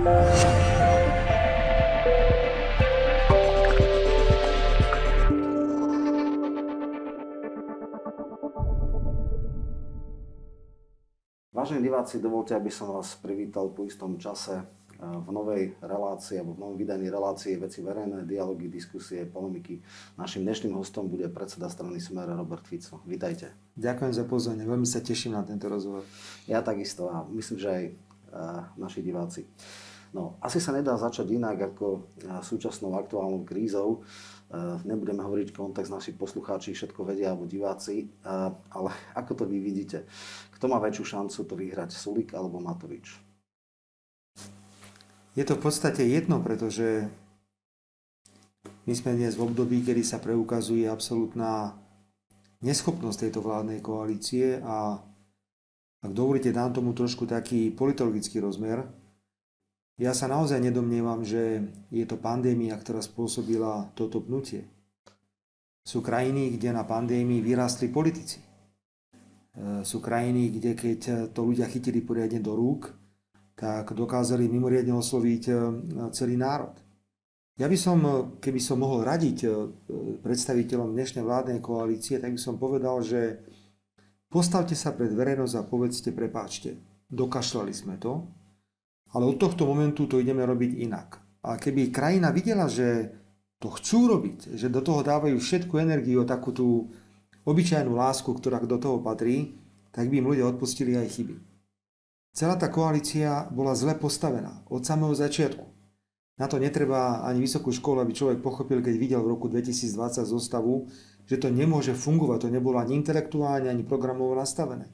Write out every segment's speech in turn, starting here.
Vážení diváci, dovolte, aby som vás privítal po istom čase v novej relácii alebo v novom vydaní relácie veci verejné, dialógy, diskusie, polemiky. Našim dnešným hostom bude predseda strany Smer Robert Fico. Vítajte. Ďakujem za pozornie, veľmi sa teším na tento rozhovor. Ja takisto a myslím, že aj naši diváci. No, asi sa nedá začať inak ako súčasnou aktuálnou krízou. Nebudeme hovoriť kontext, naši poslucháči všetko vedia, alebo diváci, ale ako to vy vidíte? Kto má väčšiu šancu to vyhrať, Sulik alebo Matovič? Je to v podstate jedno, pretože my sme dnes v období, kedy sa preukazuje absolútna neschopnosť tejto vládnej koalície a ak dovolíte, dám tomu trošku taký politologický rozmer. Ja sa naozaj nedomnievam, že je to pandémia, ktorá spôsobila toto pnutie. Sú krajiny, kde na pandémii vyrastli politici. E, sú krajiny, kde keď to ľudia chytili poriadne do rúk, tak dokázali mimoriadne osloviť e, celý národ. Ja by som, keby som mohol radiť e, predstaviteľom dnešnej vládnej koalície, tak by som povedal, že postavte sa pred verejnosť a povedzte, prepáčte, dokašľali sme to, ale od tohto momentu to ideme robiť inak. A keby krajina videla, že to chcú robiť, že do toho dávajú všetku energiu, takú tú obyčajnú lásku, ktorá do toho patrí, tak by im ľudia odpustili aj chyby. Celá tá koalícia bola zle postavená od samého začiatku. Na to netreba ani vysokú školu, aby človek pochopil, keď videl v roku 2020 zostavu, že to nemôže fungovať, to nebolo ani intelektuálne, ani programovo nastavené.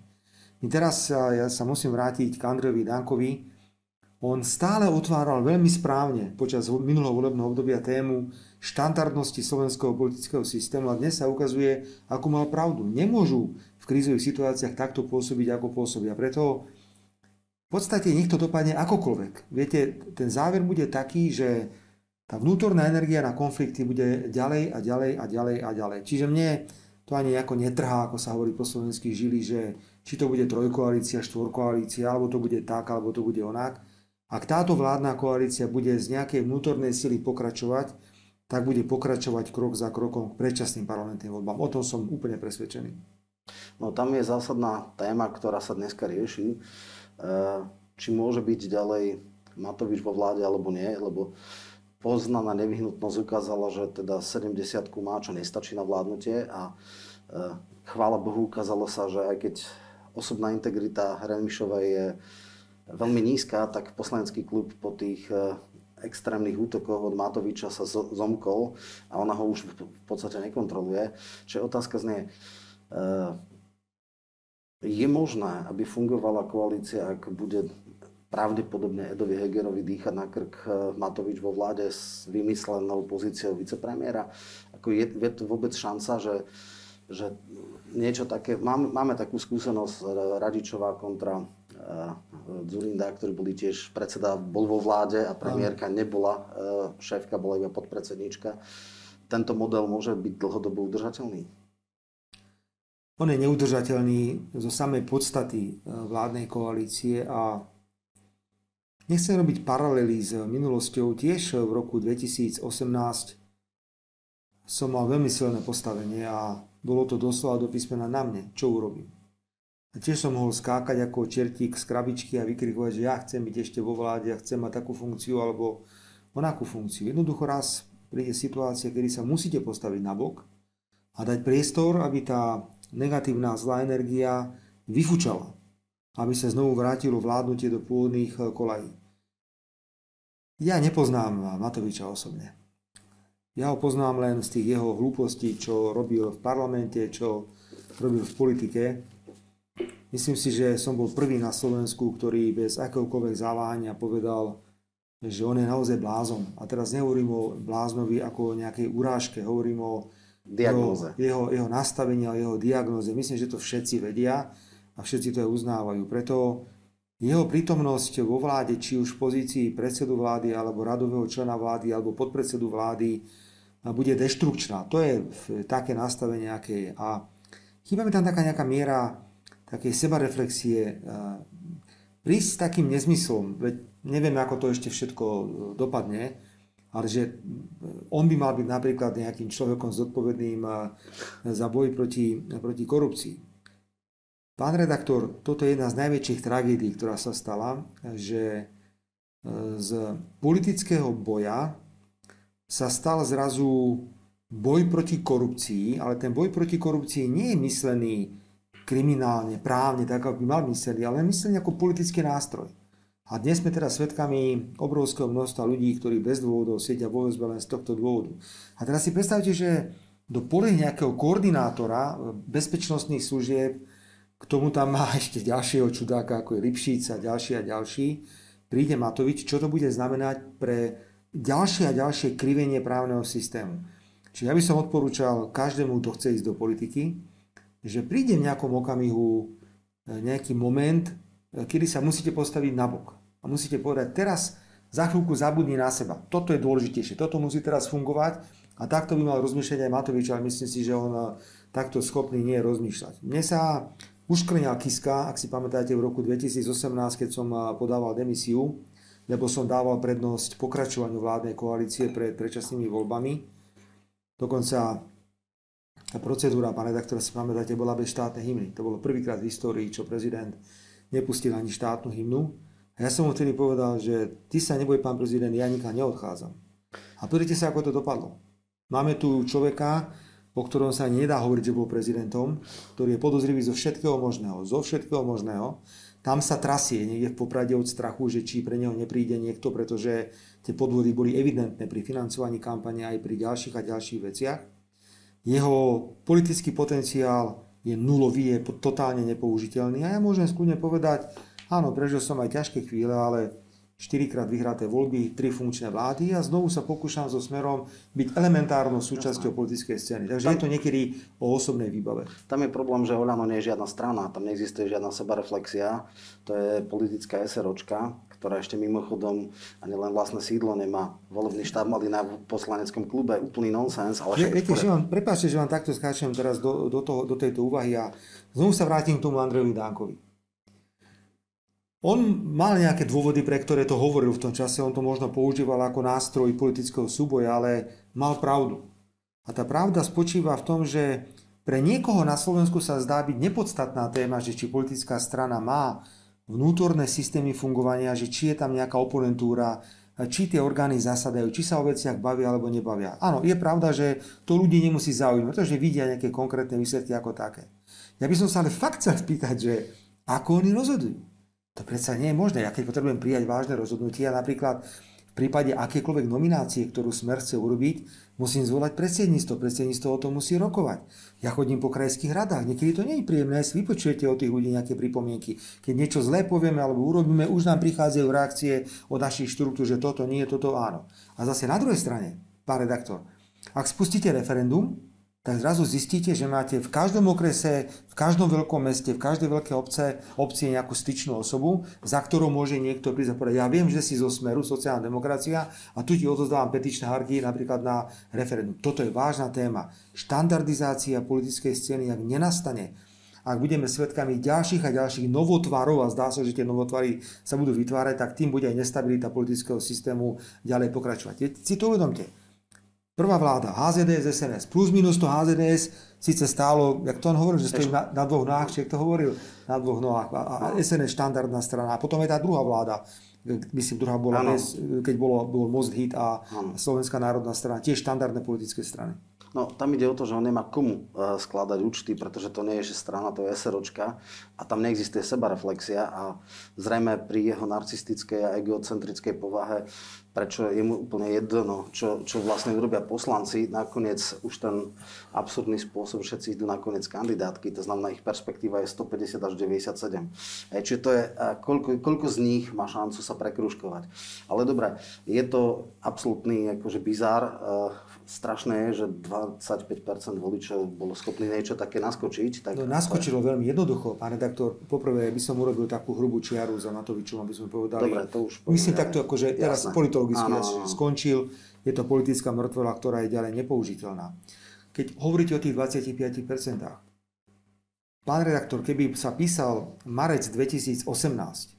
My teraz ja sa musím vrátiť k Andrejovi Dankovi. On stále otváral veľmi správne počas minulého volebného obdobia tému štandardnosti slovenského politického systému a dnes sa ukazuje, ako mal pravdu. Nemôžu v krízových situáciách takto pôsobiť, ako pôsobia. Preto v podstate nech to dopadne akokoľvek. Viete, ten záver bude taký, že tá vnútorná energia na konflikty bude ďalej a ďalej a ďalej a ďalej. Čiže mne to ani ako netrhá, ako sa hovorí po slovenských žili, že či to bude trojkoalícia, štvorkoalícia, alebo to bude tak, alebo to bude onak. Ak táto vládna koalícia bude z nejakej vnútornej sily pokračovať, tak bude pokračovať krok za krokom k predčasným parlamentným voľbám. O tom som úplne presvedčený. No tam je zásadná téma, ktorá sa dneska rieši Eh, či môže byť ďalej Matovič vo vláde alebo nie, lebo poznaná nevyhnutnosť ukázala, že teda 70 má, čo nestačí na vládnutie a eh, chvála Bohu ukázalo sa, že aj keď osobná integrita Remišovej je veľmi nízka, tak poslanecký klub po tých eh, extrémnych útokoch od Matoviča sa zomkol a ona ho už v podstate nekontroluje. Čiže otázka znie, je možné, aby fungovala koalícia, ak bude pravdepodobne Edovi Hegerovi dýchať na krk eh, Matovič vo vláde s vymyslenou pozíciou vicepremiéra? Ako je, je to vôbec šanca, že, že niečo také... Máme, máme takú skúsenosť Radičová kontra Zurinda, ktorí boli tiež predseda, bol vo vláde a premiérka nebola uh, šéfka, bola iba podpredsednička. Tento model môže byť dlhodobo udržateľný? On je neudržateľný zo samej podstaty e, vládnej koalície a nechcem robiť paralely s minulosťou. Tiež v roku 2018 som mal veľmi silné postavenie a bolo to doslova do písmena na mne, čo urobím. A tiež som mohol skákať ako čertík z krabičky a vykrikovať, že ja chcem byť ešte vo vláde, ja chcem mať takú funkciu alebo onakú funkciu. Jednoducho raz príde situácia, kedy sa musíte postaviť na bok a dať priestor, aby tá negatívna zlá energia vyfučala, aby sa znovu vrátilo vládnutie do pôvodných eh, kolají. Ja nepoznám Matoviča osobne. Ja ho poznám len z tých jeho hlúpostí, čo robil v parlamente, čo robil v politike. Myslím si, že som bol prvý na Slovensku, ktorý bez akéhokoľvek zaváhania povedal, že on je naozaj blázon. A teraz nehovorím o bláznovi ako o nejakej urážke, hovorím o diagnóze. Jeho, jeho, jeho a jeho diagnóze. Myslím, že to všetci vedia a všetci to aj uznávajú. Preto jeho prítomnosť vo vláde, či už v pozícii predsedu vlády, alebo radového člena vlády, alebo podpredsedu vlády, bude deštrukčná. To je také nastavenie, aké je. A chýba mi tam taká nejaká miera takej sebareflexie. prísť s takým nezmyslom, veď neviem, ako to ešte všetko e, dopadne, ale že on by mal byť napríklad nejakým človekom zodpovedným za boj proti, proti korupcii. Pán redaktor, toto je jedna z najväčších tragédií, ktorá sa stala, že e, z politického boja sa stal zrazu boj proti korupcii, ale ten boj proti korupcii nie je myslený kriminálne, právne, tak ako by mal myslený, ale je myslený ako politický nástroj. A dnes sme teda svedkami obrovského množstva ľudí, ktorí bez dôvodov sedia vo väzbe len z tohto dôvodu. A teraz si predstavte, že do pole nejakého koordinátora bezpečnostných služieb k tomu tam má ešte ďalšieho čudáka, ako je Lipšic a ďalší a ďalší. Príde Matovič, čo to bude znamenať pre ďalšie a ďalšie krivenie právneho systému. Čiže ja by som odporúčal každému, kto chce ísť do politiky, že príde v nejakom okamihu e, nejaký moment, e, kedy sa musíte postaviť na bok. A musíte povedať, teraz za chvíľku zabudni na seba. Toto je dôležitejšie, toto musí teraz fungovať a takto by mal rozmýšľať aj Matovič, ale myslím si, že on e, takto schopný nie je rozmýšľať. Mne sa Uškrňal Kiska, ak si pamätáte, v roku 2018, keď som podával demisiu, lebo som dával prednosť pokračovaniu vládnej koalície pred predčasnými voľbami. Dokonca tá procedúra, pán redaktor, si pamätáte, bola bez štátnej hymny. To bolo prvýkrát v histórii, čo prezident nepustil ani štátnu hymnu. A ja som mu vtedy povedal, že ty sa neboj, pán prezident, ja nikam neodchádzam. A pozrite sa, ako to dopadlo. Máme tu človeka, o ktorom sa nedá hovoriť, že bol prezidentom, ktorý je podozrivý zo všetkého možného. Zo všetkého možného. Tam sa trasie niekde v poprade od strachu, že či pre neho nepríde niekto, pretože tie podvody boli evidentné pri financovaní kampane aj pri ďalších a ďalších veciach. Jeho politický potenciál je nulový, je totálne nepoužiteľný a ja môžem skúdne povedať, áno, prežil som aj ťažké chvíle, ale 4 krát vyhraté voľby, 3 funkčné vlády a znovu sa pokúšam so smerom byť elementárnou súčasťou politickej scény. Takže tam, je to niekedy o osobnej výbave. Tam je problém, že Olano nie je žiadna strana, tam neexistuje žiadna sebareflexia, to je politická SROčka, ktorá ešte mimochodom ani len vlastné sídlo nemá. Volebný štáb mali na poslaneckom klube, úplný nonsens. Ale však viete, že vám, prepáčte, že vám takto skáčem teraz do, do, toho, do tejto úvahy a znovu sa vrátim k tomu Andrejovi Dánkovi. On mal nejaké dôvody, pre ktoré to hovoril v tom čase, on to možno používal ako nástroj politického súboja, ale mal pravdu. A tá pravda spočíva v tom, že pre niekoho na Slovensku sa zdá byť nepodstatná téma, že či politická strana má vnútorné systémy fungovania, že či je tam nejaká oponentúra, či tie orgány zasadajú, či sa o veciach bavia alebo nebavia. Áno, je pravda, že to ľudí nemusí zaujímať, pretože vidia nejaké konkrétne výsledky ako také. Ja by som sa ale fakt chcel spýtať, že ako oni rozhodujú. To predsa nie je možné. Ja keď potrebujem prijať vážne rozhodnutia, napríklad prípade akékoľvek nominácie, ktorú Smer chce urobiť, musím zvolať predsedníctvo. Predsedníctvo o tom musí rokovať. Ja chodím po krajských radách. Niekedy to nie je príjemné, si vypočujete od tých ľudí nejaké pripomienky. Keď niečo zlé povieme alebo urobíme, už nám prichádzajú reakcie od našich štruktúr, že toto nie, toto áno. A zase na druhej strane, pán redaktor, ak spustíte referendum, tak zrazu zistíte, že máte v každom okrese, v každom veľkom meste, v každej veľkej obce, obci nejakú styčnú osobu, za ktorou môže niekto prísť a povedať, ja viem, že si zo Smeru, sociálna demokracia a tu ti odozdávam petičné harky napríklad na referendum. Toto je vážna téma. Štandardizácia politickej scény, ak nenastane, ak budeme svedkami ďalších a ďalších novotvarov a zdá sa, že tie novotvary sa budú vytvárať, tak tým bude aj nestabilita politického systému ďalej pokračovať. Si to uvedomte Prvá vláda, HZDS, SNS, plus minus to HZDS síce stálo, jak to on hovoril, že stojí na, na dvoch nohách, či to hovoril, na dvoch nohách. A, a SNS štandardná strana. A potom je tá druhá vláda, myslím, druhá bola, bez, keď bolo, bolo Most Hit a ano. Slovenská národná strana, tiež štandardné politické strany. No, tam ide o to, že on nemá komu uh, skladať účty, pretože to nie je že strana, to je SROčka a tam neexistuje sebareflexia a zrejme pri jeho narcistickej a egocentrickej povahe prečo je mu úplne jedno, čo, čo vlastne urobia poslanci. Nakoniec už ten absurdný spôsob, všetci idú nakoniec kandidátky, to znamená, ich perspektíva je 150 až 97. E, čiže to je, koľko, koľko z nich má šancu sa prekruškovať. Ale dobre, je to absolútny akože bizár. Strašné je, že 25% voličov bolo schopný niečo také naskočiť. Tak... No, naskočilo veľmi jednoducho, pán redaktor. Poprvé by som urobil takú hrubú čiaru za Matovičom, aby sme povedali. Dobre, to už Myslím takto, akože teraz politolog logicky skončil. Je to politická mŕtvola, ktorá je ďalej nepoužiteľná. Keď hovoríte o tých 25%, pán redaktor, keby sa písal marec 2018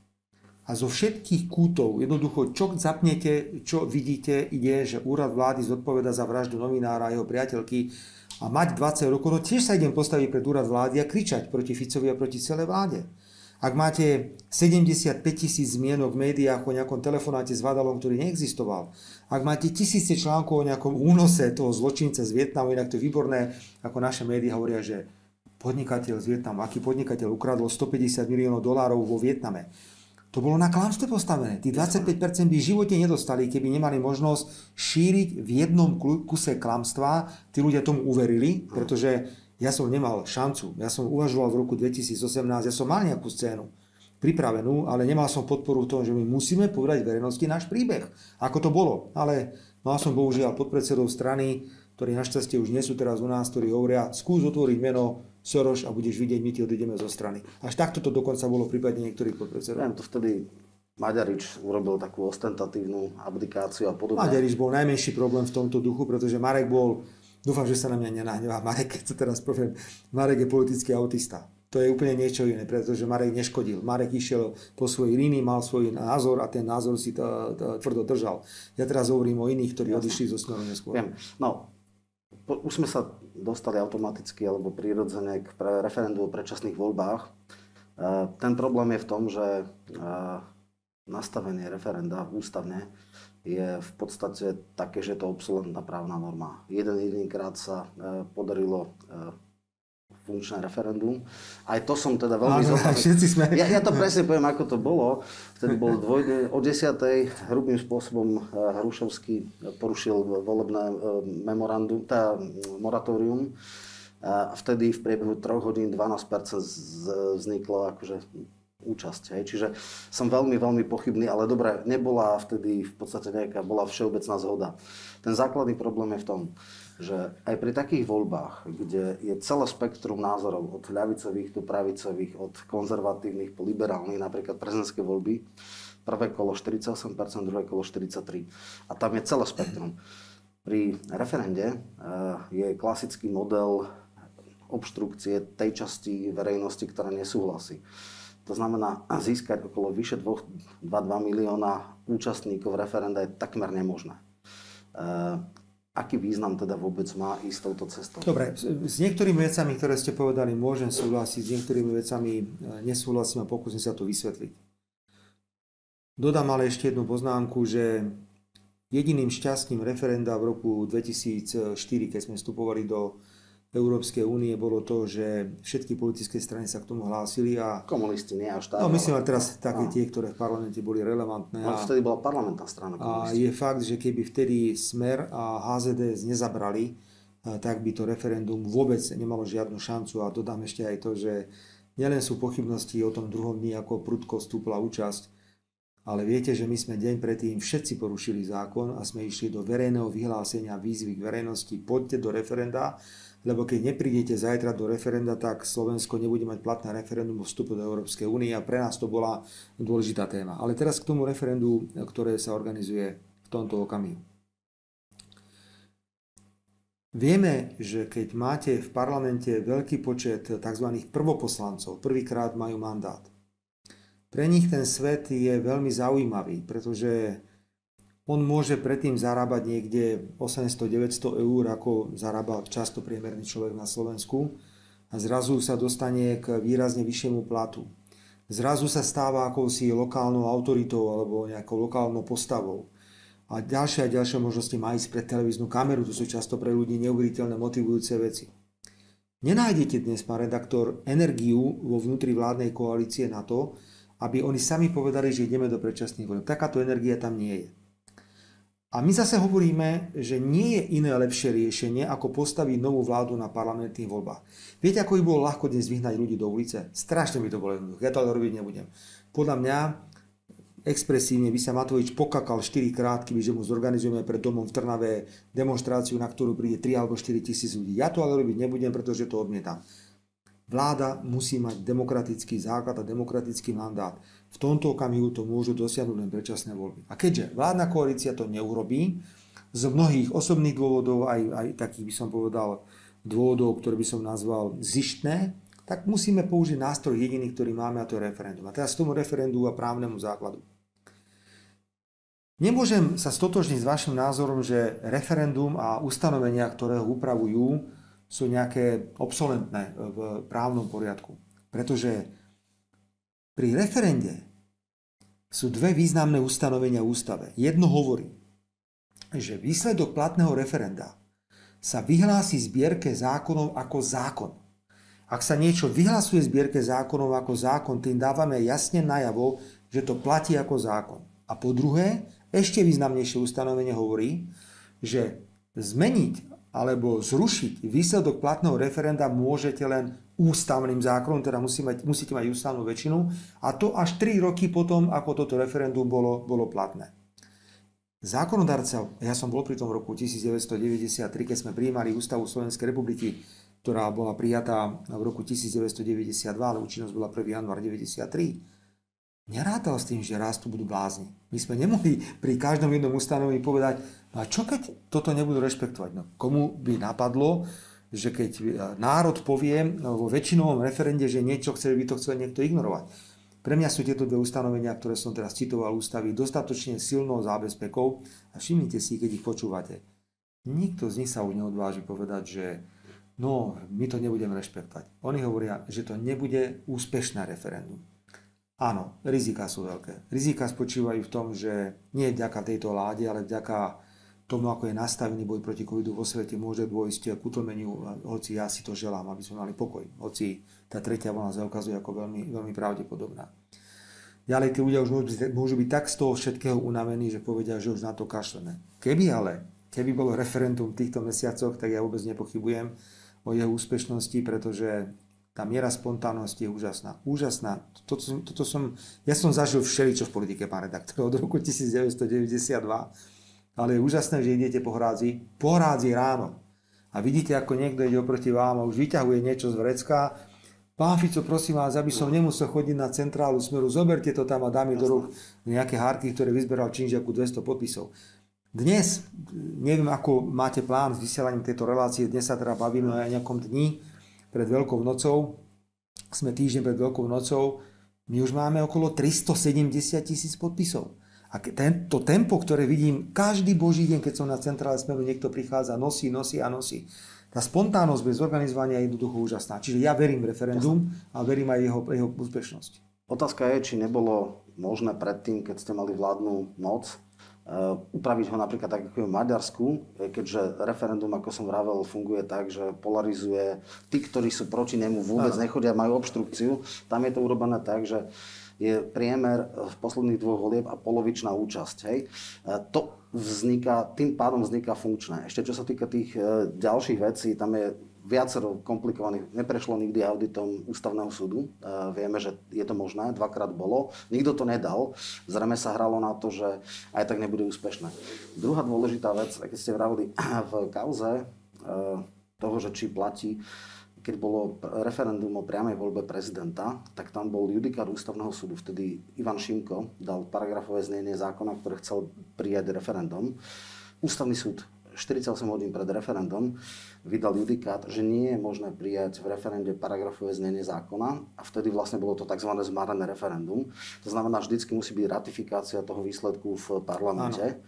a zo všetkých kútov, jednoducho, čo zapnete, čo vidíte, ide, že úrad vlády zodpoveda za vraždu novinára a jeho priateľky a mať 20 rokov, no tiež sa idem postaviť pred úrad vlády a kričať proti Ficovi a proti celej vláde. Ak máte 75 tisíc zmienok v médiách o nejakom telefonáte s Vadalom, ktorý neexistoval, ak máte tisíce článkov o nejakom únose toho zločinca z Vietnamu, inak to je výborné, ako naše médiá hovoria, že podnikateľ z Vietnamu, aký podnikateľ ukradol 150 miliónov dolárov vo Vietname. To bolo na klamstve postavené. Tí 25% by v živote nedostali, keby nemali možnosť šíriť v jednom kuse klamstva. Tí ľudia tomu uverili, pretože ja som nemal šancu. Ja som uvažoval v roku 2018, ja som mal nejakú scénu pripravenú, ale nemal som podporu v tom, že my musíme povedať verejnosti náš príbeh. Ako to bolo. Ale mal som bohužiaľ podpredsedov strany, ktorí našťastie už nie sú teraz u nás, ktorí hovoria, skús otvoriť meno Soros a budeš vidieť, my ti odídeme zo strany. Až takto to dokonca bolo v prípade niektorých podpredsedov. Viem, to vtedy Maďarič urobil takú ostentatívnu abdikáciu a podobne. Maďarič bol najmenší problém v tomto duchu, pretože Marek bol Dúfam, že sa na mňa nenahnevá Marek, keď to teraz poviem. Marek je politický autista. To je úplne niečo iné, pretože Marek neškodil. Marek išiel po svojej línii, mal svoj názor a ten názor si to, to tvrdo držal. Ja teraz hovorím o iných, ktorí Jasne. odišli zo smeru neskôr. Viem. No, po, už sme sa dostali automaticky alebo prirodzene k pre, referendu o predčasných voľbách. E, ten problém je v tom, že e, nastavenie referenda ústavne je v podstate také, že je to obsolentná právna norma. Jeden jediný krát sa e, podarilo funkčné referendum. Aj to som teda veľmi Všetci sme... Ja, ja to presne poviem, ako to bolo. Vtedy bol dvojne, o 10. hrubým spôsobom e, Hrušovský porušil volebné memorandum, tá moratórium. A vtedy v priebehu 3 hodín 12% vzniklo akože účasť. Hej. Čiže som veľmi, veľmi pochybný, ale dobre, nebola vtedy v podstate nejaká, bola všeobecná zhoda. Ten základný problém je v tom, že aj pri takých voľbách, kde je celé spektrum názorov od ľavicových do pravicových, od konzervatívnych po liberálnych, napríklad prezidentské voľby, prvé kolo 48%, druhé kolo 43%. A tam je celé spektrum. Pri referende eh, je klasický model obštrukcie tej časti verejnosti, ktorá nesúhlasí. To znamená, získať okolo vyše 2,2 milióna účastníkov referenda je takmer nemožné. Aký význam teda vôbec má ísť touto cestou? Dobre, s niektorými vecami, ktoré ste povedali, môžem súhlasiť, s niektorými vecami e, nesúhlasím a pokúsim sa to vysvetliť. Dodám ale ešte jednu poznámku, že jediným šťastným referenda v roku 2004, keď sme vstupovali do Európskej únie bolo to, že všetky politické strany sa k tomu hlásili a... Komunisti nie až tak. No myslím ale teraz také no. tie, ktoré v parlamente boli relevantné. No, a, vtedy bola parlamentná strana komunisti. A je fakt, že keby vtedy Smer a HZDS nezabrali, tak by to referendum vôbec nemalo žiadnu šancu a dodám ešte aj to, že nielen sú pochybnosti o tom druhom dni, ako prudko vstúpla účasť, ale viete, že my sme deň predtým všetci porušili zákon a sme išli do verejného vyhlásenia výzvy k verejnosti, poďte do referenda lebo keď neprídete zajtra do referenda, tak Slovensko nebude mať platné referendum o vstupu do Európskej únie a pre nás to bola dôležitá téma. Ale teraz k tomu referendu, ktoré sa organizuje v tomto okamihu. Vieme, že keď máte v parlamente veľký počet tzv. prvoposlancov, prvýkrát majú mandát. Pre nich ten svet je veľmi zaujímavý, pretože on môže predtým zarábať niekde 800-900 eur, ako zarába často priemerný človek na Slovensku a zrazu sa dostane k výrazne vyššiemu platu. Zrazu sa stáva akousi lokálnou autoritou alebo nejakou lokálnou postavou. A ďalšie a ďalšie možnosti má ísť pred televíznu kameru, to sú často pre ľudí neuveriteľné motivujúce veci. Nenájdete dnes, pán redaktor, energiu vo vnútri vládnej koalície na to, aby oni sami povedali, že ideme do predčasných volieb. Takáto energia tam nie je. A my zase hovoríme, že nie je iné lepšie riešenie, ako postaviť novú vládu na parlamentných voľbách. Viete, ako by bolo ľahko dnes vyhnať ľudí do ulice? Strašne by to bolo jednoduché. Ja to ale robiť nebudem. Podľa mňa expresívne by sa Matovič pokakal 4 krát, keby že mu zorganizujeme pred domom v Trnave demonstráciu, na ktorú príde 3 alebo 4 tisíc ľudí. Ja to ale robiť nebudem, pretože to odmietam. Vláda musí mať demokratický základ a demokratický mandát v tomto okamihu to môžu dosiahnuť len predčasné voľby. A keďže vládna koalícia to neurobí, z mnohých osobných dôvodov, aj, aj takých by som povedal dôvodov, ktoré by som nazval zištné, tak musíme použiť nástroj jediný, ktorý máme, a to je referendum. A teraz tomu referendu a právnemu základu. Nemôžem sa stotožniť s vašim názorom, že referendum a ustanovenia, ktoré ho upravujú, sú nejaké obsolentné v právnom poriadku. Pretože pri referende sú dve významné ustanovenia ústave. Jedno hovorí, že výsledok platného referenda sa vyhlási zbierke zákonov ako zákon. Ak sa niečo vyhlasuje zbierke zákonov ako zákon, tým dávame jasne najavo, že to platí ako zákon. A po druhé, ešte významnejšie ustanovenie hovorí, že zmeniť alebo zrušiť výsledok platného referenda môžete len ústavným zákonom, teda musí mať, musíte mať ústavnú väčšinu a to až 3 roky potom, ako toto referendum bolo, bolo platné. Zákonodarca, ja som bol pri tom roku 1993, keď sme prijímali Ústavu Slovenskej republiky, ktorá bola prijatá v roku 1992, ale účinnosť bola 1. január 1993 nerátal s tým, že raz tu budú blázni. My sme nemohli pri každom jednom ustanovení povedať, no a čo keď toto nebudú rešpektovať? No, komu by napadlo, že keď e, národ povie no, vo väčšinovom referende, že niečo chce, by to chcel niekto ignorovať. Pre mňa sú tieto dve ustanovenia, ktoré som teraz citoval ústavy, dostatočne silnou zábezpekou a všimnite si, keď ich počúvate. Nikto z nich sa už neodváži povedať, že no, my to nebudeme rešpektovať. Oni hovoria, že to nebude úspešné referendum. Áno, rizika sú veľké. Rizika spočívajú v tom, že nie vďaka tejto vláde, ale vďaka tomu, ako je nastavený boj proti covidu vo svete, môže dôjsť k utlmeniu, hoci ja si to želám, aby sme mali pokoj. Hoci tá tretia vlna sa ukazuje ako veľmi, veľmi pravdepodobná. Ďalej tí ľudia už môžu byť, môžu byť tak z toho všetkého unavení, že povedia, že už na to kašleme. Keby ale, keby bolo referendum v týchto mesiacoch, tak ja vôbec nepochybujem o jeho úspešnosti, pretože tá miera spontánnosti je úžasná. Úžasná. Toto, toto som, ja som zažil všeličo v politike, pán redaktor, od roku 1992, ale je úžasné, že idete po hrádzi, po hrádzi ráno a vidíte, ako niekto ide oproti vám a už vyťahuje niečo z vrecka. Pán Fico, prosím vás, aby som nemusel chodiť na centrálu smeru, zoberte to tam a dáme do rúk nejaké hárky, ktoré vyzberal Činžiaku 200 podpisov. Dnes, neviem, ako máte plán s vysielaním tejto relácie, dnes sa teda bavíme o nejakom dni, pred Veľkou nocou, sme týždeň pred Veľkou nocou, my už máme okolo 370 tisíc podpisov. A to tempo, ktoré vidím každý boží deň, keď som na centrále smeru, niekto prichádza, nosí, nosí a nosí. Tá spontánnosť bez organizovania je jednoducho úžasná. Čiže ja verím v referendum a verím aj jeho, jeho úspešnosť. Otázka je, či nebolo možné predtým, keď ste mali vládnu moc, upraviť ho napríklad tak ako v Maďarsku, eh, keďže referendum, ako som vravel, funguje tak, že polarizuje tí, ktorí sú proti nemu, vôbec Aha. nechodia, majú obštrukciu. Tam je to urobené tak, že je priemer v posledných dvoch volieb a polovičná účasť. Hej. Eh, to vzniká, tým pádom vzniká funkčné. Ešte čo sa týka tých ďalších vecí, tam je viacero komplikovaných, neprešlo nikdy auditom ústavného súdu. E, vieme, že je to možné, dvakrát bolo. Nikto to nedal. Zrejme sa hralo na to, že aj tak nebude úspešné. Druhá dôležitá vec, keď ste vravili v kauze e, toho, že či platí, keď bolo referendum o priamej voľbe prezidenta, tak tam bol judikát ústavného súdu. Vtedy Ivan Šimko dal paragrafové znenie zákona, ktoré chcel prijať referendum. Ústavný súd 48 hodín pred referendum vydal judikát, že nie je možné prijať v referende paragrafové znenie zákona a vtedy vlastne bolo to tzv. zmarené referendum. To znamená, vždycky musí byť ratifikácia toho výsledku v parlamente. Áno,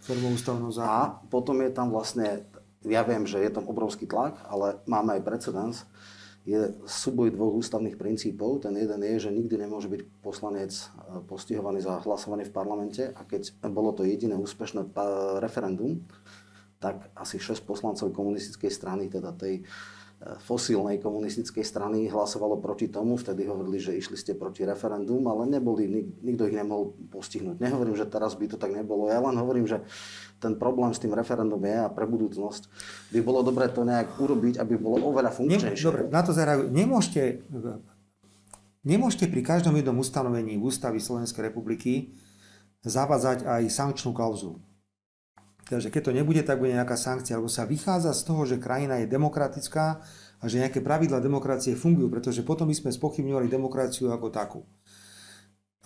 A potom je tam vlastne, ja viem, že je tam obrovský tlak, ale máme aj precedens, je súboj dvoch ústavných princípov. Ten jeden je, že nikdy nemôže byť poslanec e, postihovaný za hlasovanie v parlamente a keď bolo to jediné úspešné referendum, tak asi 6 poslancov komunistickej strany, teda tej e, fosílnej komunistickej strany hlasovalo proti tomu, vtedy hovorili, že išli ste proti referendum, ale neboli, nikto ich nemohol postihnúť. Nehovorím, že teraz by to tak nebolo, ja len hovorím, že ten problém s tým referendum je a pre budúcnosť by bolo dobré to nejak urobiť, aby bolo oveľa funkčnejšie. dobre, na to zareagujú. Nemôžete, nemôžete pri každom jednom ustanovení v ústavy Slovenskej republiky zavádzať aj sankčnú klauzu. Takže keď to nebude, tak bude nejaká sankcia, lebo sa vychádza z toho, že krajina je demokratická a že nejaké pravidla demokracie fungujú, pretože potom by sme spochybňovali demokraciu ako takú.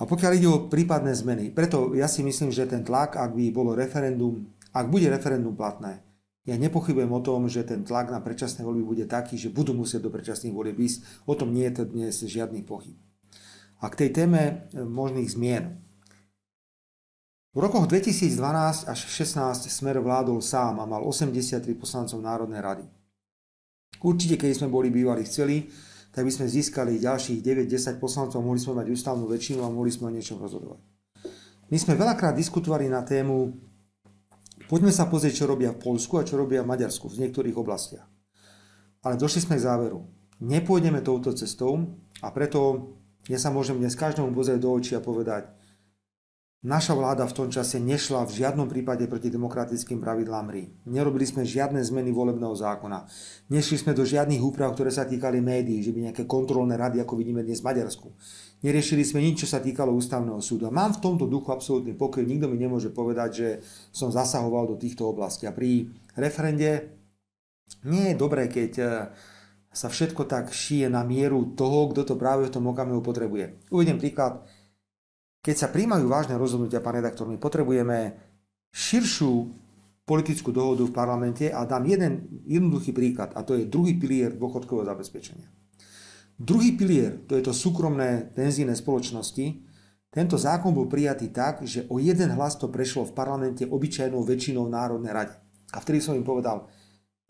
A pokiaľ ide o prípadné zmeny, preto ja si myslím, že ten tlak, ak by bolo referendum, ak bude referendum platné, Ja nepochybujem o tom, že ten tlak na predčasné voľby bude taký, že budú musieť do predčasných volieb ísť. O tom nie je to dnes žiadny pochyb. A k tej téme e, možných zmien. V rokoch 2012 až 2016 Smer vládol sám a mal 83 poslancov Národnej rady. Určite, keď sme boli bývali chceli, tak by sme získali ďalších 9-10 poslancov, mohli sme mať ústavnú väčšinu a mohli sme o niečom rozhodovať. My sme veľakrát diskutovali na tému, poďme sa pozrieť, čo robia v Polsku a čo robia v Maďarsku v niektorých oblastiach. Ale došli sme k záveru. Nepôjdeme touto cestou a preto ja sa môžem dnes každému pozrieť do očí a povedať, Naša vláda v tom čase nešla v žiadnom prípade proti demokratickým pravidlám RI. Nerobili sme žiadne zmeny volebného zákona. Nešli sme do žiadnych úprav, ktoré sa týkali médií, že by nejaké kontrolné rady, ako vidíme dnes v Maďarsku. Neriešili sme nič, čo sa týkalo ústavného súdu. Mám v tomto duchu absolútny pokoj. Nikto mi nemôže povedať, že som zasahoval do týchto oblastí. A pri referende nie je dobré, keď eh, sa všetko tak šije na mieru toho, kto to práve v tom okamihu potrebuje. Uvediem príklad keď sa príjmajú vážne rozhodnutia, pán redaktor, my potrebujeme širšiu politickú dohodu v parlamente a dám jeden jednoduchý príklad a to je druhý pilier dôchodkového zabezpečenia. Druhý pilier, to je to súkromné penzíne spoločnosti, tento zákon bol prijatý tak, že o jeden hlas to prešlo v parlamente obyčajnou väčšinou v Národnej rade. A vtedy som im povedal,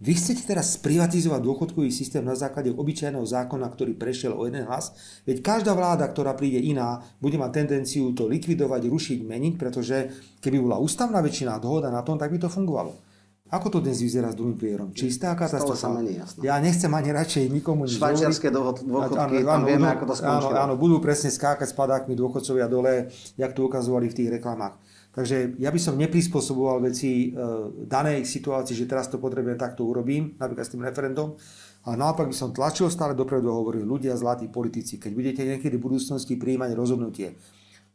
vy chcete teraz sprivatizovať dôchodkový systém na základe obyčajného zákona, ktorý prešiel o jeden hlas? Veď každá vláda, ktorá príde iná, bude mať tendenciu to likvidovať, rušiť, meniť, pretože keby bola ústavná väčšina dohoda na tom, tak by to fungovalo. Ako to dnes vyzerá s druhým pilierom? Čistá katastrofa? sa mení, jasno. Ja nechcem ani radšej nikomu nič Švajčiarske dôchodky, áno, tam vieme, ako to skončilo. Áno, áno, budú presne skákať s padákmi dôchodcovia dole, jak to ukazovali v tých reklamách. Takže ja by som neprispôsoboval veci e, danej situácii, že teraz to potrebujem, takto urobím, napríklad s tým referendum, ale naopak by som tlačil stále dopredu a hovoril, ľudia, zlatí politici, keď budete niekedy v budúcnosti príjmať rozhodnutie,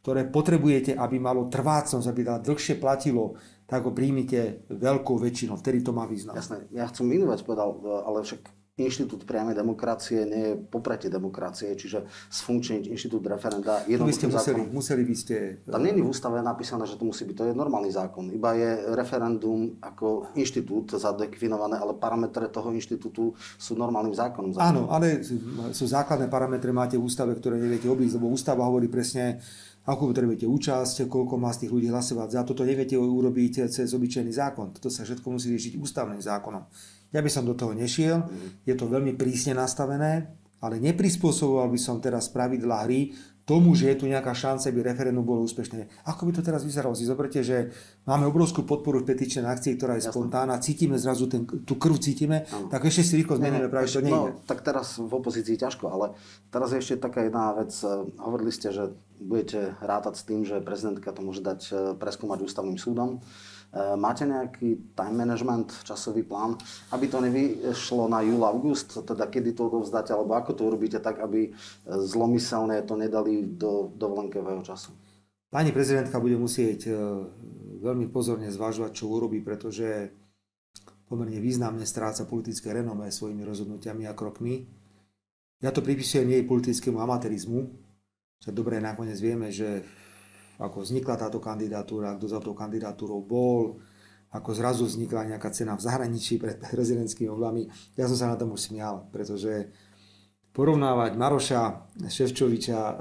ktoré potrebujete, aby malo trvácnosť, aby to dlhšie platilo, tak ho príjmite veľkou väčšinou, vtedy to má význam. Jasné, ja chcem inú vec povedal, ale však inštitút priamej demokracie nie je popretie demokracie, čiže sfunkčniť inštitút referenda by ste museli, museli by ste... Tam nie je v ústave napísané, že to musí byť, to je normálny zákon. Iba je referendum ako inštitút zadefinované, ale parametre toho inštitútu sú normálnym zákonom. Áno, ale sú základné parametre, máte v ústave, ktoré neviete obísť, lebo ústava hovorí presne, ako potrebujete účasť, koľko má z tých ľudí hlasovať za. Toto neviete urobiť cez obyčajný zákon. Toto sa všetko musí riešiť ústavným zákonom. Ja by som do toho nešiel, je to veľmi prísne nastavené, ale neprispôsoboval by som teraz pravidla hry tomu, že je tu nejaká šanca, aby referendum bolo úspešné. Ako by to teraz vyzeralo? Si zoberte, že máme obrovskú podporu v petičnej akcii, ktorá je Jasne. spontánna, cítime zrazu ten, tú krv, cítime, ano. tak ešte si rýchlo zmeníme práve, to nejde. No, tak teraz v opozícii ťažko, ale teraz je ešte taká jedna vec. Hovorili ste, že budete rátať s tým, že prezidentka to môže dať eh, preskúmať ústavným súdom. Eh, máte nejaký time management, časový plán, aby to nevyšlo na júl, august, teda kedy to odovzdáte, alebo ako to urobíte tak, aby eh, zlomyselne to nedali do dovolenkového času? Pani prezidentka bude musieť eh, veľmi pozorne zvažovať, čo urobí, pretože pomerne významne stráca politické renomé svojimi rozhodnutiami a krokmi. Ja to pripisujem jej politickému amatérizmu, že dobre nakoniec vieme, že ako vznikla táto kandidatúra, kto za tou kandidatúrou bol, ako zrazu vznikla nejaká cena v zahraničí pred prezidentskými voľbami. Ja som sa na tom už smial, pretože porovnávať Maroša Ševčoviča e,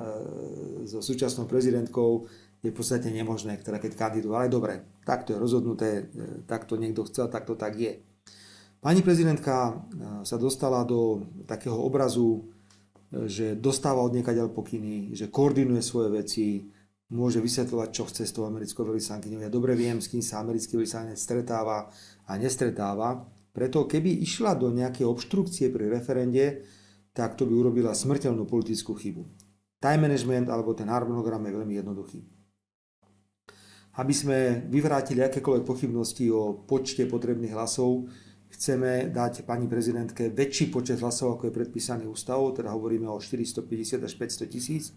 so súčasnou prezidentkou je v podstate nemožné, ktorá keď kandiduje. Ale dobre, takto je rozhodnuté, e, takto niekto chcel, takto tak je. Pani prezidentka e, sa dostala do takého obrazu, že dostáva od niekaďal pokyny, že koordinuje svoje veci, môže vysvetľovať, čo chce s tou americkou veľvyslankyňou. Ja dobre viem, s kým sa americký veľvyslanec stretáva a nestretáva. Preto keby išla do nejakej obštrukcie pri referende, tak to by urobila smrteľnú politickú chybu. Time management alebo ten harmonogram je veľmi jednoduchý. Aby sme vyvrátili akékoľvek pochybnosti o počte potrebných hlasov, chceme dať pani prezidentke väčší počet hlasov, ako je predpísaný ústavou, teda hovoríme o 450 až 500 tisíc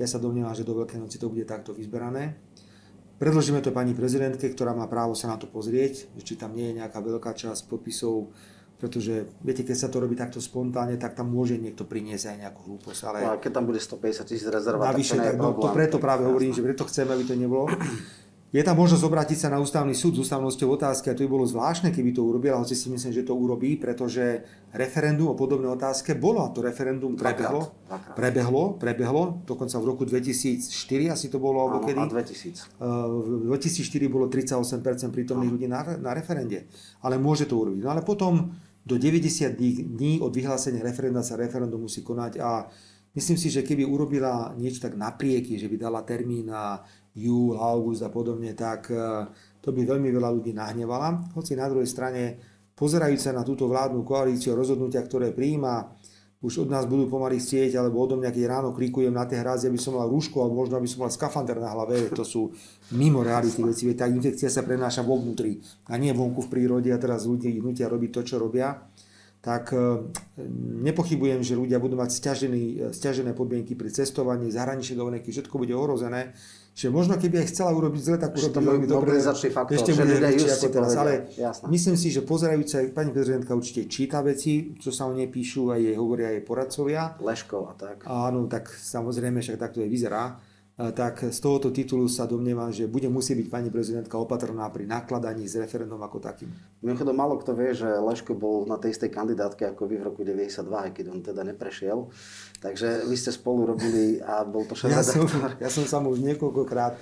ja sa domnievam, že do Veľkej noci to bude takto vyzberané. Predložíme to pani prezidentke, ktorá má právo sa na to pozrieť, či tam nie je nejaká veľká časť podpisov, pretože viete, keď sa to robí takto spontánne, tak tam môže niekto priniesť aj nejakú hlúposť. Ale no, keď tam bude 150 tisíc navyše, tak to, no, to preto práve hovorím, že preto chceme, aby to nebolo. Je tam možnosť obrátiť sa na ústavný súd s ústavnosťou otázky a to by bolo zvláštne, keby to urobil, hoci si myslím, že to urobí, pretože referendum o podobnej otázke bolo a to referendum prebehlo, dvakrát. prebehlo, prebehlo, dokonca v roku 2004 asi to bolo, alebo kedy? A 2000. V 2004 bolo 38% prítomných ľudí na, na referende, ale môže to urobiť. No ale potom do 90 dní od vyhlásenia referenda sa referendum musí konať a myslím si, že keby urobila niečo tak naprieky, že by dala termín na júl, august a podobne, tak e, to by veľmi veľa ľudí nahnevala. Hoci na druhej strane, pozerajúce sa na túto vládnu koalíciu, rozhodnutia, ktoré prijíma, už od nás budú pomaly chcieť, alebo odo mňa, keď ráno klikujem na tie hrázy, aby som mal rúško, alebo možno aby som mal skafander na hlave, to sú mimo reality veci, tá infekcia sa prenáša vo vnútri a nie vonku v prírode a teraz ľudia nutia robiť to, čo robia tak e, nepochybujem, že ľudia budú mať stiažené podmienky pri cestovaní, zahraničné dovolenky, všetko bude ohrozené že možno keby aj chcela urobiť zle, tak urobí veľmi dobre. faktor, ešte bude väčší ako teraz. Ale Jasné. myslím si, že pozerajúca pani prezidentka určite číta veci, čo sa o nej píšu a jej hovoria jej poradcovia. Leškov a tak. Áno, tak samozrejme, však takto aj vyzerá tak z tohoto titulu sa domnievam, že bude musieť byť pani prezidentka opatrná pri nakladaní s referendum ako takým. Mimochodom, málo kto vie, že Leško bol na tej istej kandidátke ako vy v roku 92, aj keď on teda neprešiel. Takže vy ste spolu robili a bol to šéf ja som, ja som sa mu už niekoľkokrát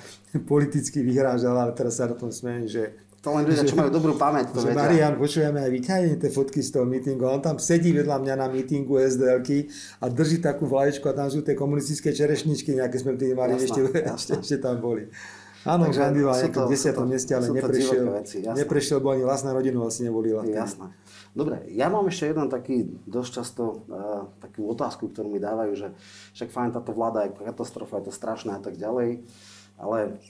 politicky vyhrážal, ale teraz sa na tom smejem, že to len ľudia, čo majú dobrú pamäť, to vedia. Marian, počujeme vyťahne tie fotky z toho mítingu. On tam sedí vedľa mňa na mítingu SDLky a drží takú vlaječku a tam sú tie komunistické čerešničky, nejaké sme vtedy mali, ešte, ešte, ešte tam boli. Áno, kandidoval v 10. mieste, ale neprešiel, veci, neprešiel, bo ani vlastná rodinu asi nevolila. Jasné. Dobre, ja mám ešte jeden taký dosť často uh, takú otázku, ktorú mi dávajú, že však fajn, táto vláda je katastrofa, je to strašné a tak ďalej, ale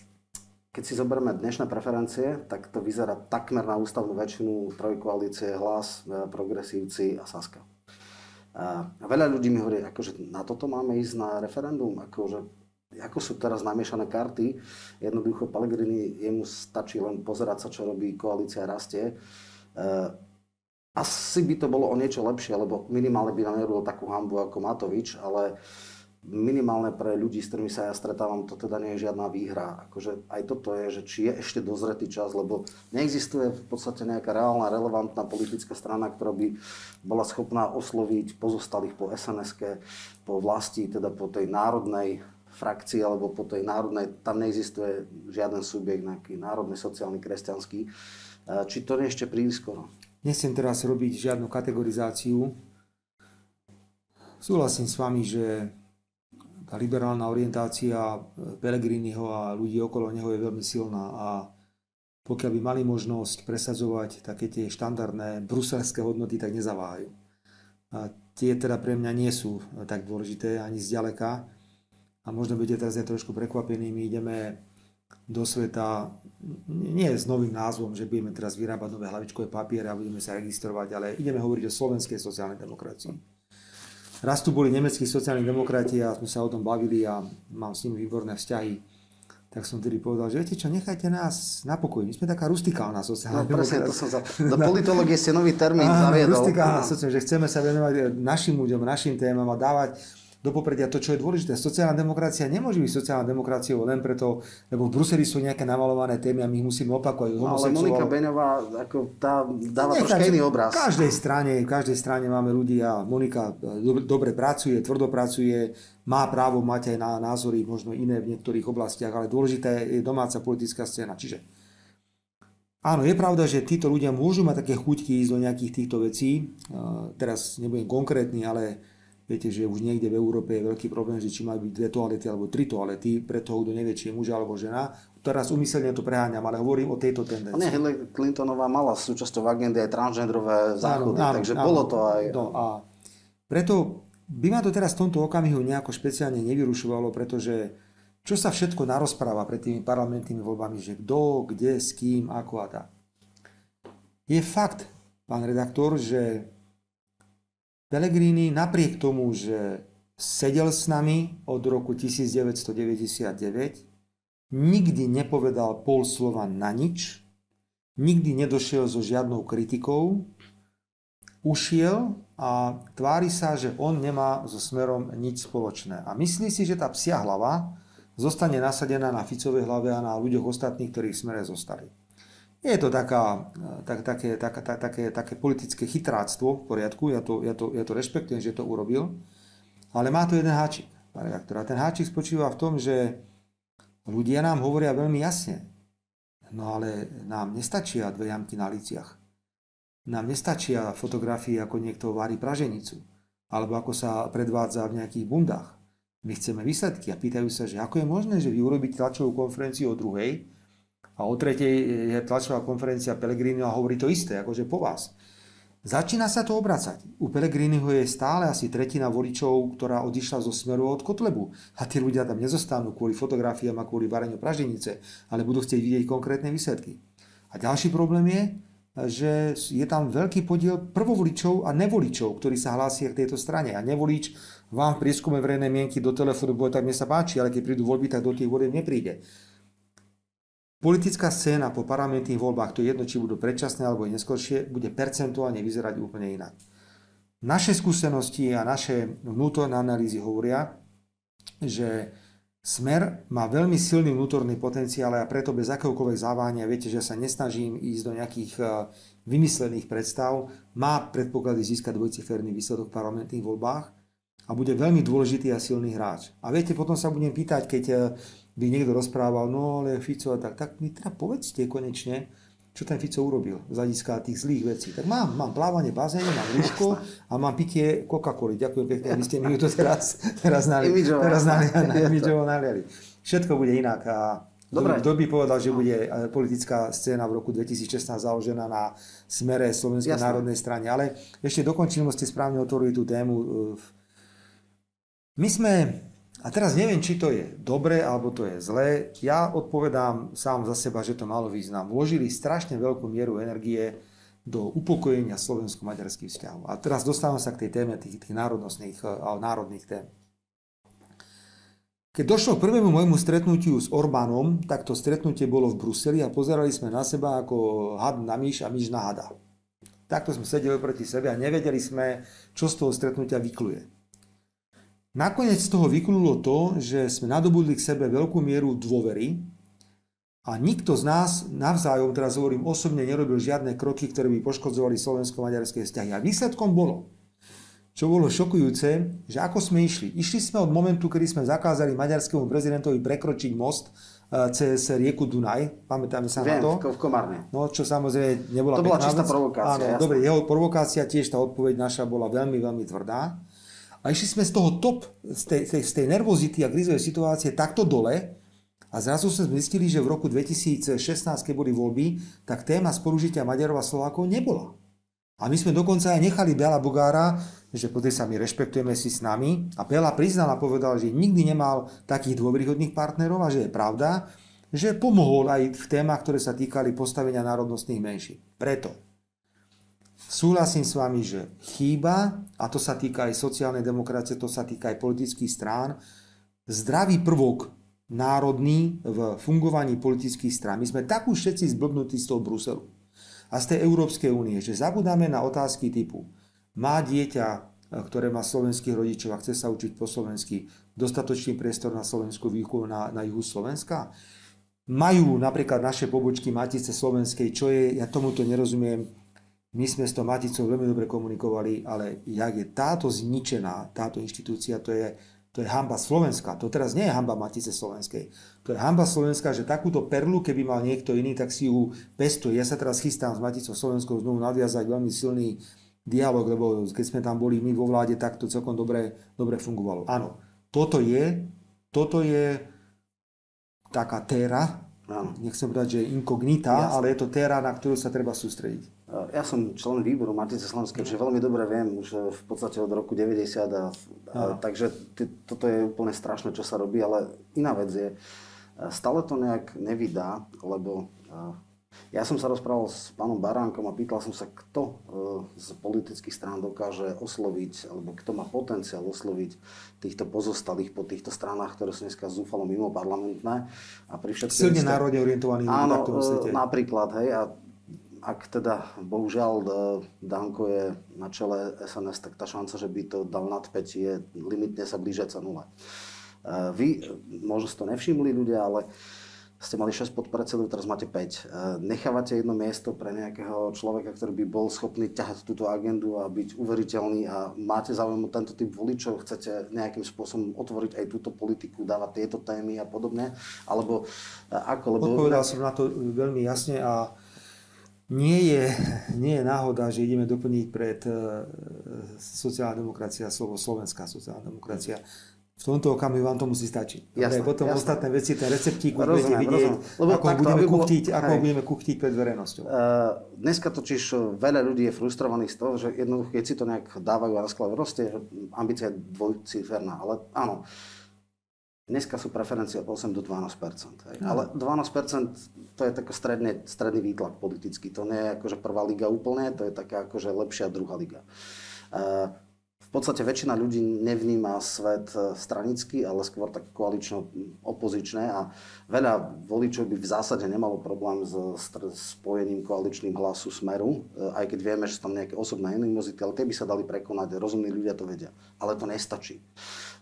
keď si zoberieme dnešné preferencie, tak to vyzerá takmer na ústavnú väčšinu trojkoalície Hlas, e, Progresívci a Saska. A veľa ľudí mi hovorí, akože na toto máme ísť na referendum, akože ako sú teraz namiešané karty, jednoducho Pellegrini, jemu stačí len pozerať sa, čo robí koalícia rastie. E, asi by to bolo o niečo lepšie, lebo minimálne by nám nerobil takú hambu ako Matovič, ale minimálne pre ľudí, s ktorými sa ja stretávam, to teda nie je žiadna výhra. Akože aj toto je, že či je ešte dozretý čas, lebo neexistuje v podstate nejaká reálna, relevantná politická strana, ktorá by bola schopná osloviť pozostalých po sns po vlasti, teda po tej národnej frakcii alebo po tej národnej, tam neexistuje žiaden subjekt, nejaký národný, sociálny, kresťanský. Či to nie ešte príliš skoro? Nechcem teraz robiť žiadnu kategorizáciu. Súhlasím s vami, že tá liberálna orientácia Pelegriniho a ľudí okolo neho je veľmi silná a pokiaľ by mali možnosť presadzovať také tie štandardné bruselské hodnoty, tak nezaváhajú. A tie teda pre mňa nie sú tak dôležité ani zďaleka. A možno budete teraz aj trošku prekvapení, my ideme do sveta nie s novým názvom, že budeme teraz vyrábať nové hlavičkové papiere a budeme sa registrovať, ale ideme hovoriť o slovenskej sociálnej demokracii Raz tu boli nemeckí sociálni demokrati a sme sa o tom bavili a mám s nimi výborné vzťahy. Tak som tedy povedal, že viete čo, nechajte nás na pokoj. My sme taká rustikálna sociálna no, presne, to som za... Do politológie ste nový termín zaviedol. Rustikálna sociálna, že chceme sa venovať našim ľuďom, našim témam a dávať do popredia to, čo je dôležité. Sociálna demokracia nemôže byť sociálna demokraciou len preto, lebo v Bruseli sú nejaké namalované témy a my ich musíme opakovať. No, ale Monika Beňová ako tá dáva Nie, troška iný obraz. V každej strane, v každej strane máme ľudí a Monika dobre, dobre pracuje, tvrdo pracuje, má právo mať aj na názory možno iné v niektorých oblastiach, ale dôležitá je domáca politická scéna. Čiže Áno, je pravda, že títo ľudia môžu mať také chuťky ísť do nejakých týchto vecí. Teraz nebudem konkrétny, ale Viete, že už niekde v Európe je veľký problém, že či majú byť dve toalety alebo tri toalety pre toho, kto nevie, či je muž alebo žena. Teraz umyselne to preháňam, ale hovorím o tejto tendencii. A Hillary Clintonová mala súčasťou agendy aj transgendrové záchody, áno, takže áno, bolo to aj... No a preto by ma to teraz v tomto okamihu nejako špeciálne nevyrušovalo, pretože čo sa všetko narozpráva pred tými parlamentnými voľbami, že kto, kde, s kým, ako a tak. Je fakt, pán redaktor, že Pellegrini napriek tomu, že sedel s nami od roku 1999, nikdy nepovedal pol slova na nič, nikdy nedošiel so žiadnou kritikou, ušiel a tvári sa, že on nemá so smerom nič spoločné. A myslí si, že tá psia hlava zostane nasadená na Ficovej hlave a na ľuďoch ostatných, ktorí v smere zostali. Je to taká, tak, také, tak, tak, také, také politické chytráctvo v poriadku, ja to, ja, to, ja to rešpektujem, že to urobil, ale má to jeden háčik. A ten háčik spočíva v tom, že ľudia nám hovoria veľmi jasne, no ale nám nestačia dve jamky na liciach. Nám nestačia fotografie, ako niekto varí praženicu, alebo ako sa predvádza v nejakých bundách. My chceme výsledky a pýtajú sa, že ako je možné, že vy urobíte tlačovú konferenciu o druhej, a o tretej je tlačová konferencia Pellegriniho a hovorí to isté, akože po vás. Začína sa to obracať. U Pellegriniho je stále asi tretina voličov, ktorá odišla zo smeru od Kotlebu. A tí ľudia tam nezostanú kvôli fotografiám a kvôli vareniu praženice, ale budú chcieť vidieť konkrétne výsledky. A ďalší problém je, že je tam veľký podiel prvovoličov a nevoličov, ktorí sa hlásia k tejto strane. A nevolič vám v prieskume verejnej mienky do telefónu bude tak mne sa páči, ale keď prídu voľby, tak do tých volieb nepríde. Politická scéna po parlamentných voľbách, to je jedno, či budú predčasné alebo neskôršie, bude percentuálne vyzerať úplne inak. Naše skúsenosti a naše vnútorné analýzy hovoria, že Smer má veľmi silný vnútorný potenciál a preto bez akéhokoľvek závania, viete, že sa nesnažím ísť do nejakých eh, vymyslených predstav, má predpoklady získať dvojciferný výsledok v parlamentných voľbách a bude veľmi dôležitý a silný hráč. A viete, potom sa budem pýtať, keď eh, by niekto rozprával, no ale Fico a tak, tak mi teda povedzte konečne, čo ten Fico urobil z hľadiska tých zlých vecí. Tak mám, mám plávanie bazéne, mám lúžko a mám pitie Coca-Coly. Ďakujem pekne, vy ste mi to teraz, teraz, nali, teraz nali, imidžovo naliali. Všetko bude inak a Dobre. Kto by povedal, že bude eh, politická scéna v roku 2016 založená na smere Slovenskej Jasne. národnej strane. Ale ešte dokončím, ste správne otvorili tú tému. Eh, my sme a teraz neviem, či to je dobre alebo to je zlé. Ja odpovedám sám za seba, že to malo význam. Vložili strašne veľkú mieru energie do upokojenia slovensko-maďarských vzťahov. A teraz dostávam sa k tej téme tých, tých národnostných a národných tém. Keď došlo k prvému môjmu stretnutiu s Orbánom, tak to stretnutie bolo v Bruseli a pozerali sme na seba ako had na myš a myš na hada. Takto sme sedeli proti sebe a nevedeli sme, čo z toho stretnutia vykluje. Nakoniec z toho vyklúlo to, že sme nadobudli k sebe veľkú mieru dôvery a nikto z nás navzájom, teraz hovorím osobne, nerobil žiadne kroky, ktoré by poškodzovali slovensko-maďarské vzťahy. A výsledkom bolo, čo bolo šokujúce, že ako sme išli. Išli sme od momentu, kedy sme zakázali maďarskému prezidentovi prekročiť most eh, cez rieku Dunaj. Pamätáme sa Viem, na to? v Komárne. No, čo samozrejme nebola To bola čistá provokácia. Áno, dobre, jeho provokácia tiež, tá odpoveď naša bola veľmi, veľmi tvrdá. A išli sme z toho top, z tej, tej, z tej nervozity a krizovej situácie takto dole a zrazu sme zistili, že v roku 2016, keď boli voľby, tak téma spolužitia Maďarov a Slovákov nebola. A my sme dokonca aj nechali Bela Bugára, že poďte sa my rešpektujeme si s nami. A Bela priznal a povedal, že nikdy nemal takých dôveryhodných partnerov a že je pravda, že pomohol aj v témach, ktoré sa týkali postavenia národnostných menší. Preto Súhlasím s vami, že chýba, a to sa týka aj sociálnej demokracie, to sa týka aj politických strán, zdravý prvok národný v fungovaní politických strán. My sme tak už všetci zblbnutí z toho Bruselu a z tej Európskej únie, že zabudáme na otázky typu má dieťa, ktoré má slovenských rodičov a chce sa učiť po slovensky, dostatočný priestor na Slovensku výuku na, na juhu Slovenska? Majú napríklad naše pobočky Matice Slovenskej, čo je, ja tomuto nerozumiem, my sme s tou Maticou veľmi dobre komunikovali, ale jak je táto zničená, táto inštitúcia, to je, to je hamba Slovenska. To teraz nie je hamba Matice Slovenskej. To je hamba Slovenska, že takúto perlu, keby mal niekto iný, tak si ju pestuje. Ja sa teraz chystám s Maticou Slovenskou znovu nadviazať veľmi silný dialog, lebo keď sme tam boli my vo vláde, tak to celkom dobre, dobre fungovalo. Áno, toto je, toto je taká téra, Áno. nechcem povedať, že inkognita, Jasne. ale je to téra, na ktorú sa treba sústrediť. Ja som člen výboru Matice Slovenskej, že veľmi dobre viem, už v podstate od roku 90, a, a, takže t- toto je úplne strašné, čo sa robí, ale iná vec je, eh, stále to nejak nevydá, lebo eh, ja som sa rozprával s pánom Baránkom a pýtal som sa, kto z politických strán dokáže osloviť, alebo kto má potenciál osloviť týchto pozostalých po týchto stranách, ktoré sú dneska zúfalo mimo parlamentné. A pri Silne národne orientovaný Áno, napríklad, hej, a ak teda bohužiaľ Danko je na čele SNS, tak tá šanca, že by to dal nad 5 je limitne sa blížiaca nule. Vy, možno ste to nevšimli ľudia, ale ste mali 6 podpredsedov, teraz máte 5. Nechávate jedno miesto pre nejakého človeka, ktorý by bol schopný ťahať túto agendu a byť uveriteľný a máte záujem o tento typ voličov, chcete nejakým spôsobom otvoriť aj túto politiku, dávať tieto témy a podobne? Alebo ako? Lebo... Odpovedal som na to veľmi jasne a nie je, nie je náhoda, že ideme doplniť pred sociálna demokracia slovo slovenská sociálna demokracia v tomto okamihu vám to musí stačiť. Jasné, potom jasné. ostatné veci, ten receptík už budete vidieť, Lebo ako, takto, budeme kuchtiť, bolo, ako budeme kuchtiť pred verejnosťou. Uh, dneska totiž veľa ľudí je frustrovaných z toho, že jednoducho, keď si to nejak dávajú a na sklave roste, že ambícia je dvojciferná. Ale áno, dneska sú preferencie od 8 do 12 hej. No. Ale 12% to je taký stredný, stredný výtlak politický. To nie je akože prvá liga úplne, to je taká akože lepšia druhá liga. Uh, v podstate väčšina ľudí nevníma svet e, stranicky, ale skôr tak koalično-opozičné a veľa voličov by v zásade nemalo problém s spojením koaličným hlasu Smeru, e, aj keď vieme, že sú tam nejaké osobné animozity, ale tie by sa dali prekonať, rozumní ľudia to vedia. Ale to nestačí.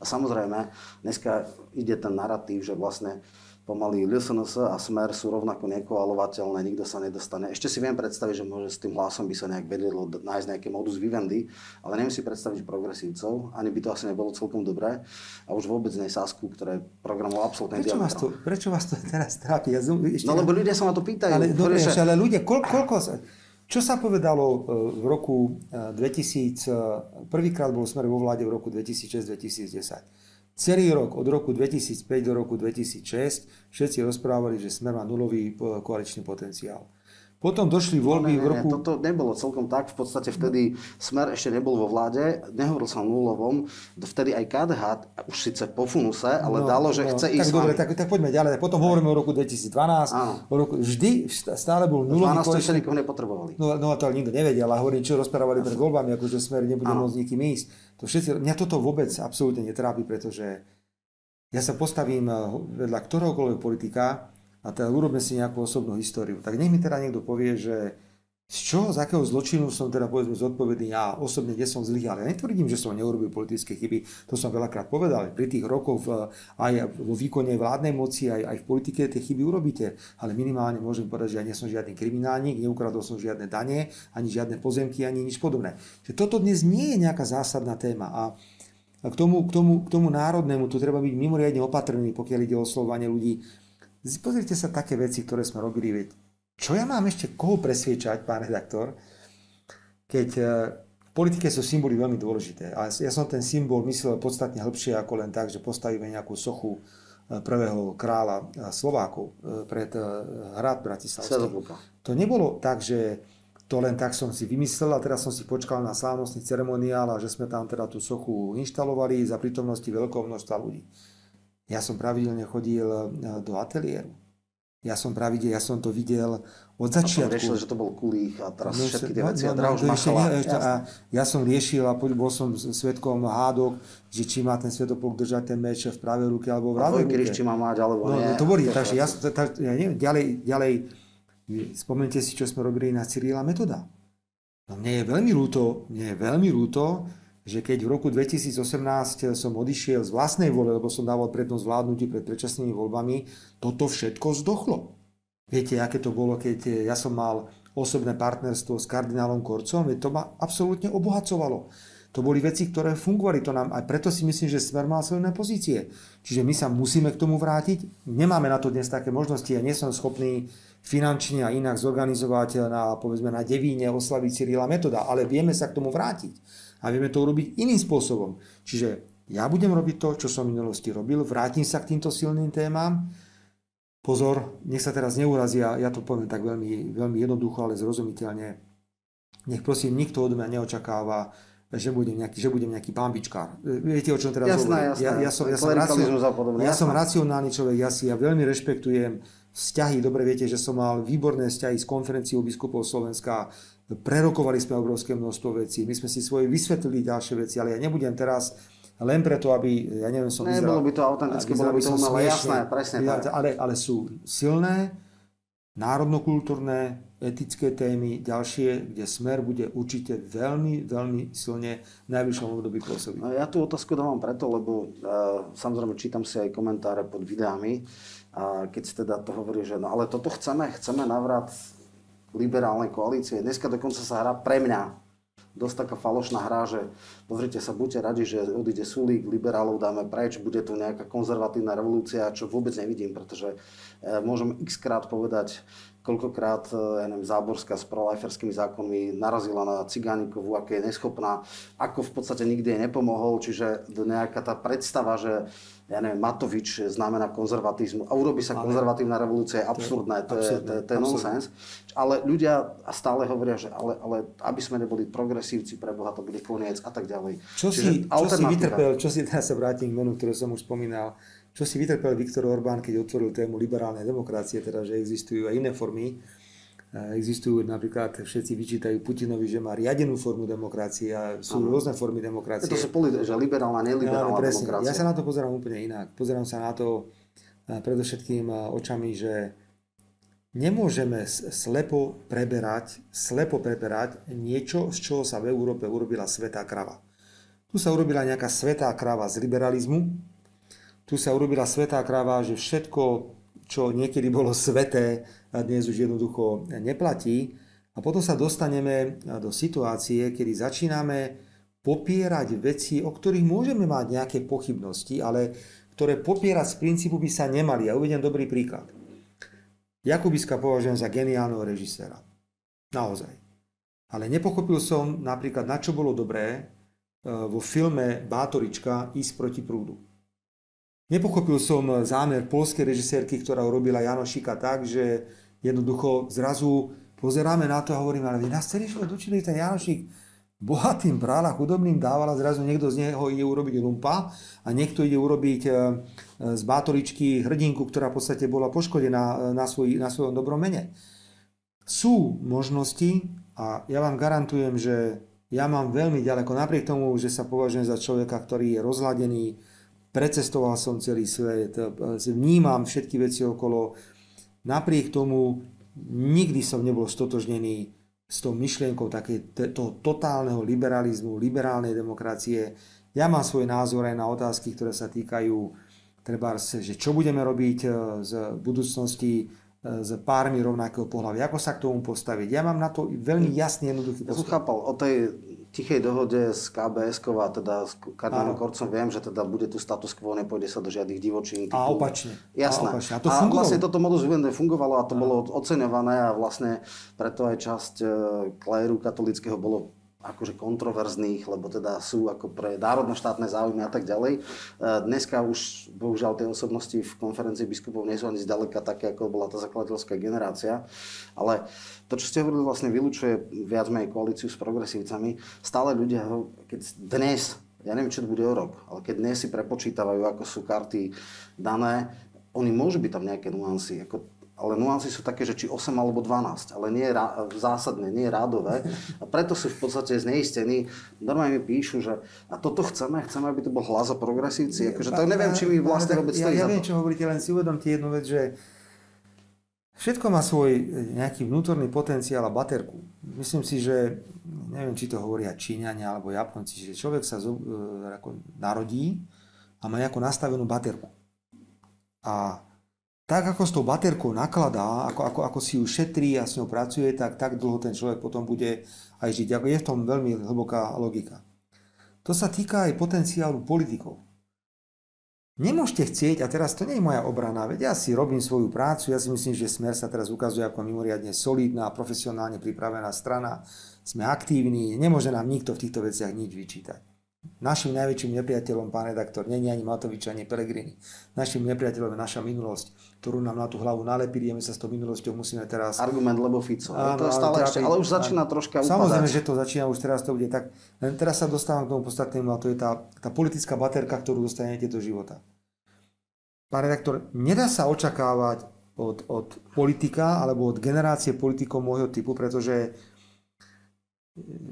A samozrejme, dneska ide ten narratív, že vlastne pomaly LSNS a Smer sú rovnako nekoalovateľné, nikto sa nedostane. Ešte si viem predstaviť, že môže s tým hlasom by sa nejak vedelo nájsť nejaké modus vivendi, ale neviem si predstaviť progresívcov, ani by to asi nebolo celkom dobré. A už vôbec nie Sasku, ktoré programoval absolútne prečo vás, to, prečo vás to teraz trápi? Ja zum, ešte no lebo ľudia sa ma to pýtajú. Ale, dobre, že... ale ľudia, koľko, koľko čo sa povedalo e, v roku 2000, e, e, prvýkrát bol smer vo vláde v roku 2006-2010. Celý rok, od roku 2005 do roku 2006, všetci rozprávali, že Smer má nulový koaličný potenciál. Potom došli voľby no, ne, v roku... Toto nebolo celkom tak. V podstate vtedy Smer ešte nebol vo vláde, nehovoril sa o nulovom. Vtedy aj KDH, už síce po funuse, ale no, dalo, že no, chce tak ísť... Dobre, tak, tak poďme ďalej. Potom hovoríme o roku 2012. Áno. O roku, vždy stále bol nulový 12 ešte nikoho nepotrebovali. No, no to nikto nevedel. A hovorím, čo rozprávali pred voľbami, akože Smer nebude môcť nikým ísť. To všetci, mňa toto vôbec absolútne netrápi, pretože ja sa postavím eh, vedľa ktoréhokoľvek politika a teda urobme si nejakú osobnú históriu. Tak nech mi teda niekto povie, že z čoho, z akého zločinu som teda povedzme zodpovedný ja osobne, kde som zlyhal. Ja netvrdím, že som neurobil politické chyby, to som veľakrát povedal. Pri tých rokoch aj vo výkone vládnej moci, aj, aj v politike tie chyby urobíte. Ale minimálne môžem povedať, že ja nie som žiadny kriminálnik, neukradol som žiadne dane, ani žiadne pozemky, ani nič podobné. Že toto dnes nie je nejaká zásadná téma. A k tomu, k, tomu, k tomu národnému tu treba byť mimoriadne opatrný, pokiaľ ide o oslovanie ľudí. Pozrite sa také veci, ktoré sme robili. Veď čo ja mám ešte koho presviečať, pán redaktor, keď e, v politike sú symboly veľmi dôležité. A ja som ten symbol myslel podstatne hĺbšie ako len tak, že postavíme nejakú sochu e, prvého kráľa e, Slovákov pred hrad Bratislavský. To nebolo tak, že to len tak som si vymyslel a teraz som si počkal na slávnostný ceremoniál a že sme tam teda tú sochu inštalovali za prítomnosti veľkého množstva ľudí. Ja som pravidelne chodil e, do ateliéru. Ja som pravidel, ja som to videl od začiatku. A riešil, že to bol kulích a teraz no, všetky tie no, veci no, a no, ešte, ešte, a ja som riešil a bol som svetkom hádok, že či má ten svetopolk držať ten meč v pravej ruke alebo v ľavej ruke. či má mať alebo no, nie. No, to boli, takže ja, tak, ja neviem, ďalej, ďalej Spomente si, čo sme robili na Cyrila Metoda. No mne je veľmi ľúto, mne je veľmi ľúto, že keď v roku 2018 som odišiel z vlastnej vole, lebo som dával prednosť vládnutí pred predčasnými voľbami, toto všetko zdochlo. Viete, aké to bolo, keď ja som mal osobné partnerstvo s kardinálom Korcom, to ma absolútne obohacovalo. To boli veci, ktoré fungovali. To nám, aj preto si myslím, že Smer mal silné pozície. Čiže my sa musíme k tomu vrátiť. Nemáme na to dnes také možnosti. Ja nie som schopný finančne a inak zorganizovať na, povedzme, na Devíne oslaviť Cyrila Metoda, ale vieme sa k tomu vrátiť a vieme to urobiť iným spôsobom. Čiže ja budem robiť to, čo som v minulosti robil, vrátim sa k týmto silným témam. Pozor, nech sa teraz neurazia, ja to poviem tak veľmi, veľmi jednoducho, ale zrozumiteľne. Nech prosím, nikto od mňa neočakáva, že budem nejaký, že budem nejaký bambičkár. Viete, o čom teraz jasné, hovorím? Jasné, ja, ja, som, ja, som racio, ja som racionálny človek, ja si ja veľmi rešpektujem vzťahy. Dobre viete, že som mal výborné vzťahy s konferenciou biskupov Slovenska. Prerokovali sme obrovské množstvo vecí. My sme si svoje vysvetlili ďalšie veci, ale ja nebudem teraz len preto, aby, ja neviem, som ne, vyzeral... by to autenticky, bolo by to umelé, jasné, presne tak. Ale, ale sú silné, národnokultúrne, etické témy, ďalšie, kde smer bude určite veľmi, veľmi silne v najvyššom období pôsobiť. No, ja tú otázku dávam preto, lebo uh, samozrejme čítam si aj komentáre pod videami a keď si teda to hovorí, že no ale toto chceme, chceme navrat liberálnej koalície. Dneska dokonca sa hrá pre mňa dosť taká falošná hra, že pozrite sa, buďte radi, že odíde Sulík, liberálov dáme preč, bude tu nejaká konzervatívna revolúcia, čo vôbec nevidím, pretože e, môžem x krát povedať, koľkokrát, e, ja neviem, Záborská s prolajferskými zákonmi narazila na Cigánikovu, aké je neschopná, ako v podstate nikdy jej nepomohol, čiže nejaká tá predstava, že ja neviem, Matovič znamená konzervatizmu a urobí sa ale, konzervatívna revolúcia, je absurdné, to je, to je, to je nonsens. Ale ľudia stále hovoria, že ale, ale aby sme neboli progresívci, pre Boha to bude koniec a tak ďalej. Čo si, čo si vytrpel, čo si teraz sa vrátim k menu, ktorú som už spomínal, čo si vytrpel Viktor Orbán, keď otvoril tému liberálnej demokracie, teda že existujú aj iné formy Existujú napríklad, všetci vyčítajú Putinovi, že má riadenú formu demokracie a sú ano. rôzne formy demokracie. To sú politi- že liberálna, neliberálna ja, demokracia. Ja sa na to pozerám úplne inak. Pozerám sa na to predovšetkým očami, že nemôžeme slepo preberať, slepo preberať niečo, z čoho sa v Európe urobila svetá krava. Tu sa urobila nejaká svetá krava z liberalizmu, tu sa urobila svetá krava, že všetko, čo niekedy bolo sveté, dnes už jednoducho neplatí. A potom sa dostaneme do situácie, kedy začíname popierať veci, o ktorých môžeme mať nejaké pochybnosti, ale ktoré popierať z princípu by sa nemali. Ja uvedem dobrý príklad. Jakubiska považujem za geniálneho režiséra. Naozaj. Ale nepochopil som napríklad, na čo bolo dobré e, vo filme Bátorička ísť proti prúdu. Nepochopil som zámer polskej režisérky, ktorá urobila Janošika tak, že jednoducho zrazu pozeráme na to a hovoríme, ale vy nás celý život učili ten Janošik bohatým bral a chudobným dával a zrazu niekto z neho ide urobiť lumpa a niekto ide urobiť e, z bátoričky hrdinku, ktorá v podstate bola poškodená e, na, svoj, na svojom dobrom mene. Sú možnosti a ja vám garantujem, že ja mám veľmi ďaleko, napriek tomu, že sa považujem za človeka, ktorý je rozhladený, precestoval som celý svet, e, vnímam všetky veci okolo, Napriek tomu nikdy som nebol stotožnený s tou myšlienkou také, toho totálneho liberalizmu, liberálnej demokracie. Ja mám svoj názor aj na otázky, ktoré sa týkajú treba, že čo budeme robiť e, z budúcnosti e, s pármi rovnakého pohľavy, ako sa k tomu postaviť. Ja mám na to veľmi jasný, jednoduchý postoj. Ja som chápal, o tej tichej dohode s KBS a teda s kardinálom Korcom viem, že teda bude tu status quo, nepôjde sa do žiadnych divočín. A opačne. Jasné. A, opačne. a to a vlastne toto modus vivendi fungovalo a to a. bolo oceňované a vlastne preto aj časť e, kléru katolického bolo akože kontroverzných, lebo teda sú ako pre národno-štátne záujmy a tak ďalej. E, dneska už bohužiaľ tie osobnosti v konferencii biskupov nie sú ani zďaleka také, ako bola tá zakladateľská generácia. Ale to, čo ste hovorili, vlastne vylúčuje viac menej koalíciu s progresívcami. Stále ľudia, keď dnes, ja neviem, čo to bude o rok, ale keď dnes si prepočítavajú, ako sú karty dané, oni môžu byť tam nejaké nuancy. Ako ale nuancy sú také, že či 8 alebo 12, ale nie zásadné, nie rádové. A preto sú v podstate zneistení. Normálne mi píšu, že a toto chceme, chceme, aby to bol hlas a progresívci. Akože to neviem, či mi vlastne vôbec ja, ja viem, čo hovoríte, len si uvedomte jednu vec, že všetko má svoj e, nejaký vnútorný potenciál a baterku. Myslím si, že neviem, či to hovoria Číňania alebo Japonci, že človek sa zo, e, ako narodí a má nejakú nastavenú baterku. A tak ako s tou baterkou nakladá, ako, ako, ako si ju šetrí a s ňou pracuje, tak tak dlho ten človek potom bude aj žiť. Je v tom veľmi hlboká logika. To sa týka aj potenciálu politikov. Nemôžete chcieť, a teraz to nie je moja obrana, veď ja si robím svoju prácu, ja si myslím, že Smer sa teraz ukazuje ako mimoriadne solidná, profesionálne pripravená strana, sme aktívni, nemôže nám nikto v týchto veciach nič vyčítať. Našim najväčším nepriateľom, pán redaktor, není ani Matovič, ani Pelegrini. Našim nepriateľom je naša minulosť, ktorú nám na tú hlavu nalepili my sa s tou minulosťou musíme teraz... Argument, lebo Fico. Áno, to stále ešte, ale už začína áno, troška upadať. Samozrejme, že to začína, už teraz to bude tak. Len teraz sa dostávam k tomu podstatnému a to je tá, tá politická baterka, ktorú dostanete do života. Pán redaktor, nedá sa očakávať od, od politika alebo od generácie politikov môjho typu, pretože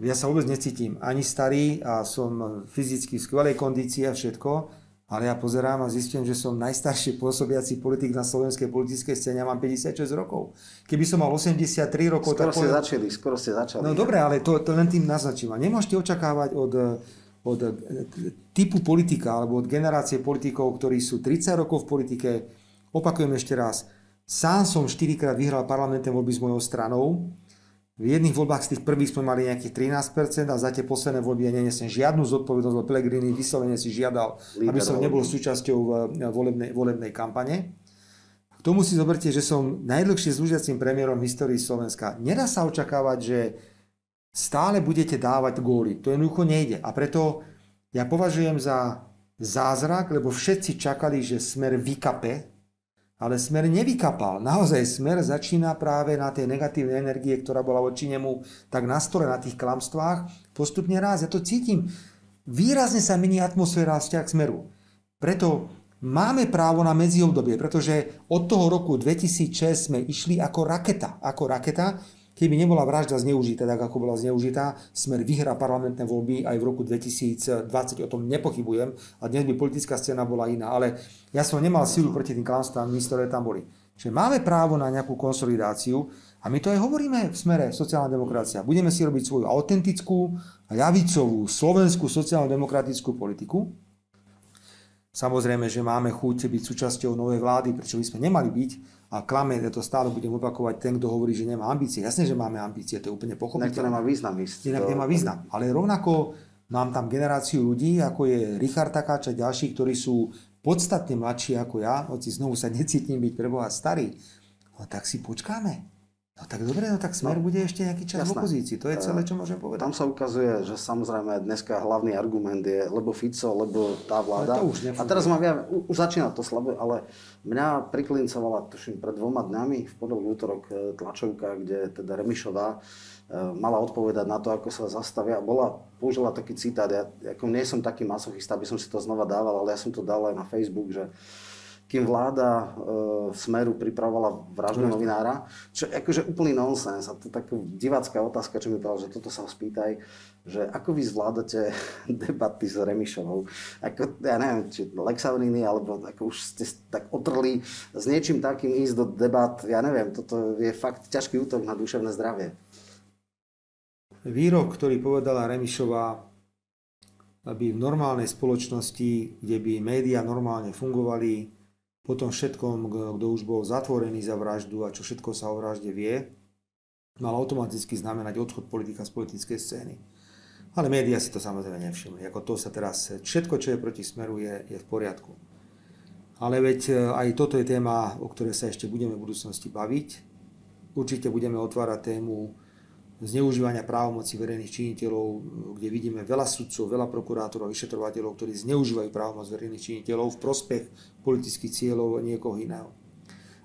ja sa vôbec necítim ani starý a som fyzicky v skvelej kondícii a všetko, ale ja pozerám a zistím, že som najstarší pôsobiaci politik na slovenskej politickej scéne a mám 56 rokov. Keby som mal 83 rokov... Skoro tak ste poviem... začali, skoro ste začali. No dobre, ale to, to len tým naznačím. A nemôžete očakávať od, od typu politika alebo od generácie politikov, ktorí sú 30 rokov v politike. Opakujem ešte raz. Sám som 4 krát vyhral parlamentné voľby s mojou stranou v jedných voľbách z tých prvých sme mali nejakých 13% a za tie posledné voľby ja nenesem žiadnu zodpovednosť, lebo Pelegrini vyslovene si žiadal, Líder aby som nebol súčasťou eh, volebnej, volebnej kampane. K tomu si zoberte, že som najdlhšie slúžiacím premiérom v histórii Slovenska. Nedá sa očakávať, že stále budete dávať góly. To jednoducho nejde. A preto ja považujem za zázrak, lebo všetci čakali, že smer vykape ale smer nevykapal. Naozaj smer začína práve na tej negatívnej energie, ktorá bola voči nemu tak na stole, na tých klamstvách, postupne raz. Ja to cítim. Výrazne sa mení atmosféra vzťah k smeru. Preto máme právo na medziobdobie, pretože od toho roku 2006 sme išli ako raketa. Ako raketa Keby nebola vražda zneužitá, tak ako bola zneužitá, Smer vyhrá parlamentné voľby aj v roku 2020, o tom nepochybujem a dnes by politická scéna bola iná, ale ja som nemal silu proti tým klamstvám, ktoré tam boli. Čiže máme právo na nejakú konsolidáciu a my to aj hovoríme v smere sociálna demokracia. Budeme si robiť svoju autentickú, ľavicovú, slovenskú sociálno-demokratickú politiku. Samozrejme, že máme chuť byť súčasťou novej vlády, prečo by sme nemali byť, a klame, ja to stále budem opakovať, ten, kto hovorí, že nemá ambície. Jasne, že máme ambície, to je úplne pochopiteľné. Inak to nemá význam ísť. Inak to... nemá význam. Ale rovnako mám tam generáciu ľudí, ako je Richard Takáč a ďalší, ktorí sú podstatne mladší ako ja, hoci znovu sa necítim byť preboha starý. No tak si počkáme. No tak dobre, no tak Smer bude ešte nejaký čas jasné. v opozícii. To je celé, čo môžem povedať. Tam sa ukazuje, že samozrejme dneska hlavný argument je lebo Fico, lebo tá vláda. to už a teraz mám, ja, už začína to slabo, ale mňa priklincovala, tuším, pred dvoma dňami, v pondelok, útorok, e, tlačovka, kde teda Remišová e, mala odpovedať na to, ako sa zastavia. Bola, použila taký citát, ja ako nie som taký masochista, aby som si to znova dával, ale ja som to dal aj na Facebook, že kým vláda e, Smeru pripravovala vraždu novinára, čo je akože úplný nonsens. A to je taká divácká otázka, čo mi povedal, že toto sa ho spýtaj, že ako vy zvládate debaty s Remišovou. Ako, ja neviem, či Lex alebo ako už ste tak otrli s niečím takým ísť do debat, ja neviem, toto je fakt ťažký útok na duševné zdravie. Výrok, ktorý povedala Remišová, aby v normálnej spoločnosti, kde by médiá normálne fungovali, po všetkom, kto už bol zatvorený za vraždu a čo všetko sa o vražde vie, mal automaticky znamenať odchod politika z politickej scény. Ale médiá si to samozrejme nevšimli. Ako to sa teraz, všetko, čo je proti smeru, je, je v poriadku. Ale veď e, aj toto je téma, o ktorej sa ešte budeme v budúcnosti baviť. Určite budeme otvárať tému zneužívania právomoci verejných činiteľov, kde vidíme veľa sudcov, veľa prokurátorov, vyšetrovateľov, ktorí zneužívajú právomoc verejných činiteľov v prospech politických cieľov niekoho iného.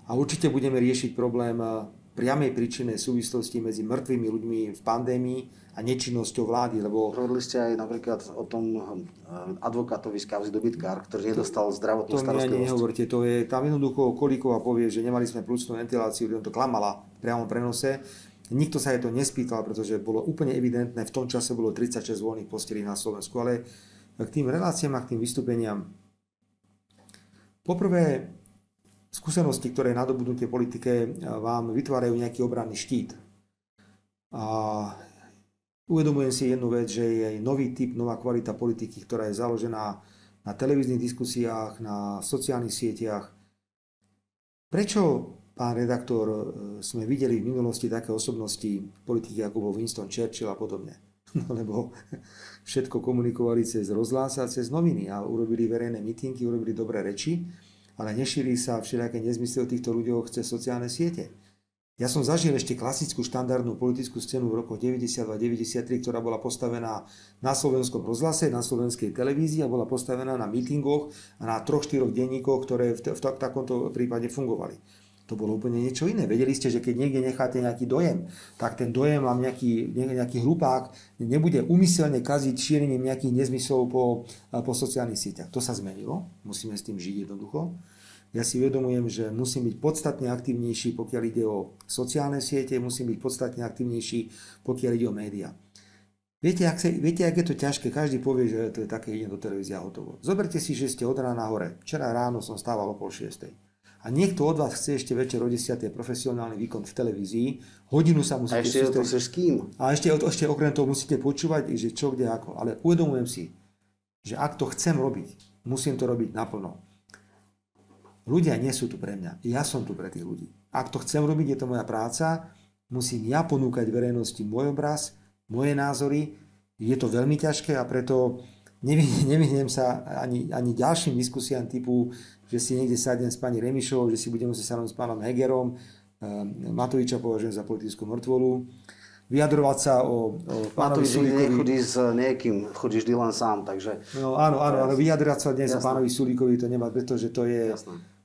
A určite budeme riešiť problém eh, priamej príčinnej súvislosti medzi mŕtvými ľuďmi v pandémii a nečinnosťou vlády, lebo... Hovorili ste aj napríklad o tom eh, advokátovi z kauzy dobytkár, ktorý nedostal zdravotnú to starostlivosť. To nehovorte, to je tam jednoducho Kolíková povie, že nemali sme plusnú ventiláciu, on to klamala v priamom prenose Nikto sa jej to nespýtal, pretože bolo úplne evidentné, v tom čase bolo 36 voľných postelí na Slovensku, ale k tým reláciám a k tým vystúpeniam. Poprvé, skúsenosti, ktoré nadobudnutie politike vám vytvárajú nejaký obranný štít. A uvedomujem si jednu vec, že je nový typ, nová kvalita politiky, ktorá je založená na televíznych diskusiách, na sociálnych sieťach. Prečo pán redaktor, e, sme videli v minulosti také osobnosti politiky, ako bol Winston Churchill a podobne. No, lebo všetko komunikovali cez rozhlás a cez noviny a urobili verejné mitingy, urobili dobré reči, ale nešíri sa všelijaké nezmysly o týchto ľuďoch cez sociálne siete. Ja som zažil ešte klasickú štandardnú politickú scénu v rokoch 92-93, ktorá bola postavená na slovenskom rozhlase, na slovenskej televízii a bola postavená na mítingoch a na troch, štyroch denníkoch, ktoré v, t- v takomto prípade fungovali to bolo úplne niečo iné. Vedeli ste, že keď niekde necháte nejaký dojem, tak ten dojem vám nejaký, nejaký hlupák nebude umyselne kaziť šírením nejakých nezmyslov po, po sociálnych sieťach. To sa zmenilo, musíme s tým žiť jednoducho. Ja si uvedomujem, že musím byť podstatne aktívnejší, pokiaľ ide o sociálne siete, musím byť podstatne aktívnejší, pokiaľ ide o médiá. Viete, ak, sa, viete, ak je to ťažké, každý povie, že to je také, idem do televízie a hotovo. Zoberte si, že ste od rána hore. Včera ráno som stával o pol šiestej. A niekto od vás chce ešte večer o 10. profesionálny výkon v televízii, hodinu sa musíte... A ešte to s kým? A ešte, ešte okrem toho musíte počúvať, že čo, kde, ako. Ale uvedomujem si, že ak to chcem robiť, musím to robiť naplno. Ľudia nie sú tu pre mňa. Ja som tu pre tých ľudí. Ak to chcem robiť, je to moja práca, musím ja ponúkať verejnosti môj obraz, moje názory. Je to veľmi ťažké a preto nevyhnem sa ani, ani ďalším diskusiám typu, že si niekde sadnem s pani Remišovou, že si budem musieť sadnúť s pánom Hegerom, ehm, Matoviča považujem za politickú mŕtvolu, vyjadrovať sa o, o pánovi Sulíkovi. s niekým, chodíš vždy len sám, takže... No áno, áno, ale vyjadrovať sa dnes o pánovi Sulíkovi to nemá, pretože to je...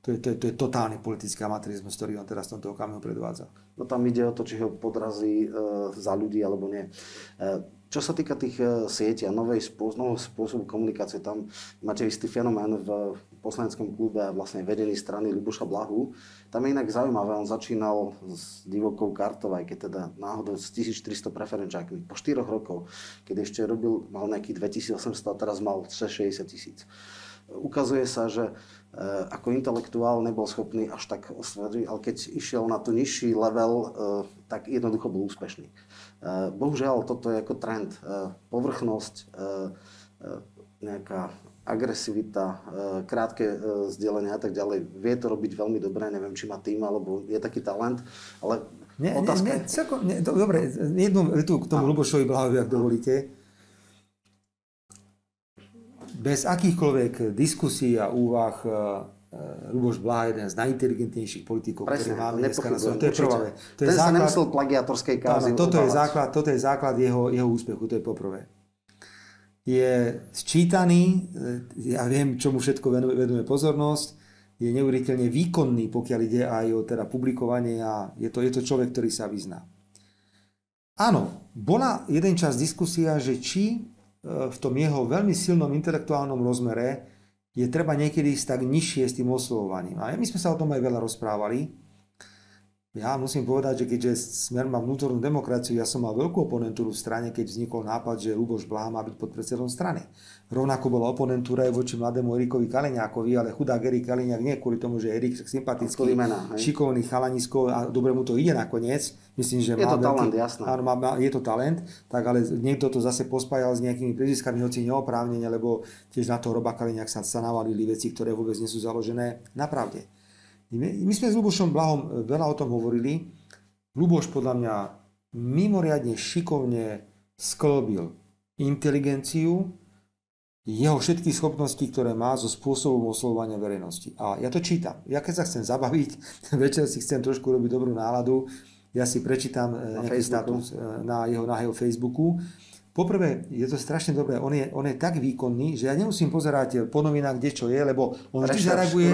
To je, to je, to je totálny politický amatérizmus, ktorý on teraz v tomto okamihu predvádza. No tam ide o to, či ho podrazí e, za ľudí alebo nie. E, čo sa týka tých e, sietí a novej spôsob, nového spôsobu komunikácie, tam máte istý fenomén v poslaneckom klube a vlastne vedení strany Luboša Blahu. Tam je inak zaujímavé, on začínal s divokou kartou, aj keď teda náhodou s 1300 preferenčákmi. Po 4 rokov, keď ešte robil, mal nejakých 2800 a teraz mal 660 tisíc. Ukazuje sa, že Eh, ako intelektuál nebol schopný až tak osvedčiť, ale keď išiel na tú nižší level, eh, tak jednoducho bol úspešný. Eh, bohužiaľ, toto je ako trend. Povrchnosť, nejaká agresivita, krátke vzdelenie a tak ďalej. Vie to robiť veľmi dobre, neviem, či má tým, alebo je taký talent, ale nie, otázka... Nie, nie, celko, nie, dobre, jednu vetu k tomu Lubošovi Blahovi, ak dovolíte bez akýchkoľvek diskusí a úvah Luboš e, e, Blá je jeden z najinteligentnejších politikov, ktorý máme dneska na svete. To je prvé. To je Ten základ, sa nemyslel plagiatorskej kázy. Áno, toto, je základ, toto je základ jeho, jeho úspechu, to je poprvé. Je sčítaný, e, ja viem, čomu všetko venuje, pozornosť, je neuveriteľne výkonný, pokiaľ ide aj o teda publikovanie a je to, je to človek, ktorý sa vyzná. Áno, bola jeden čas diskusia, že či v tom jeho veľmi silnom intelektuálnom rozmere je treba niekedy ísť tak nižšie s tým oslovovaním. A my sme sa o tom aj veľa rozprávali. Ja musím povedať, že keďže Smer má vnútornú demokraciu, ja som mal veľkú oponentúru v strane, keď vznikol nápad, že Luboš Blaha má byť podpredsedom strany. Rovnako bola oponentúra aj voči mladému Erikovi Kaliňákovi, ale chudák Erik Kaliňák nie kvôli tomu, že Erik sympatický, mena, šikovný chalanisko a dobre mu to ide nakoniec. Myslím, že je má to veľký, talent, jasné. Áno, má, má, je to talent, tak ale niekto to zase pospájal s nejakými príziskami, hoci neoprávnene, lebo tiež na toho Roba Kaliňák sa, sa navalili veci, ktoré vôbec nie sú založené na pravde. My, sme s Lubošom Blahom e, veľa o tom hovorili. Luboš podľa mňa mimoriadne šikovne sklbil inteligenciu, jeho všetky schopnosti, ktoré má so spôsobom oslovovania verejnosti. A ja to čítam. Ja keď sa chcem zabaviť, večer si chcem trošku robiť dobrú náladu, ja si prečítam e, na nejaký status e, na jeho, na jeho Facebooku Poprvé, je to strašne dobré, on je, on je tak výkonný, že ja nemusím pozerať po novinách, kde čo je, lebo on vždy zareaguje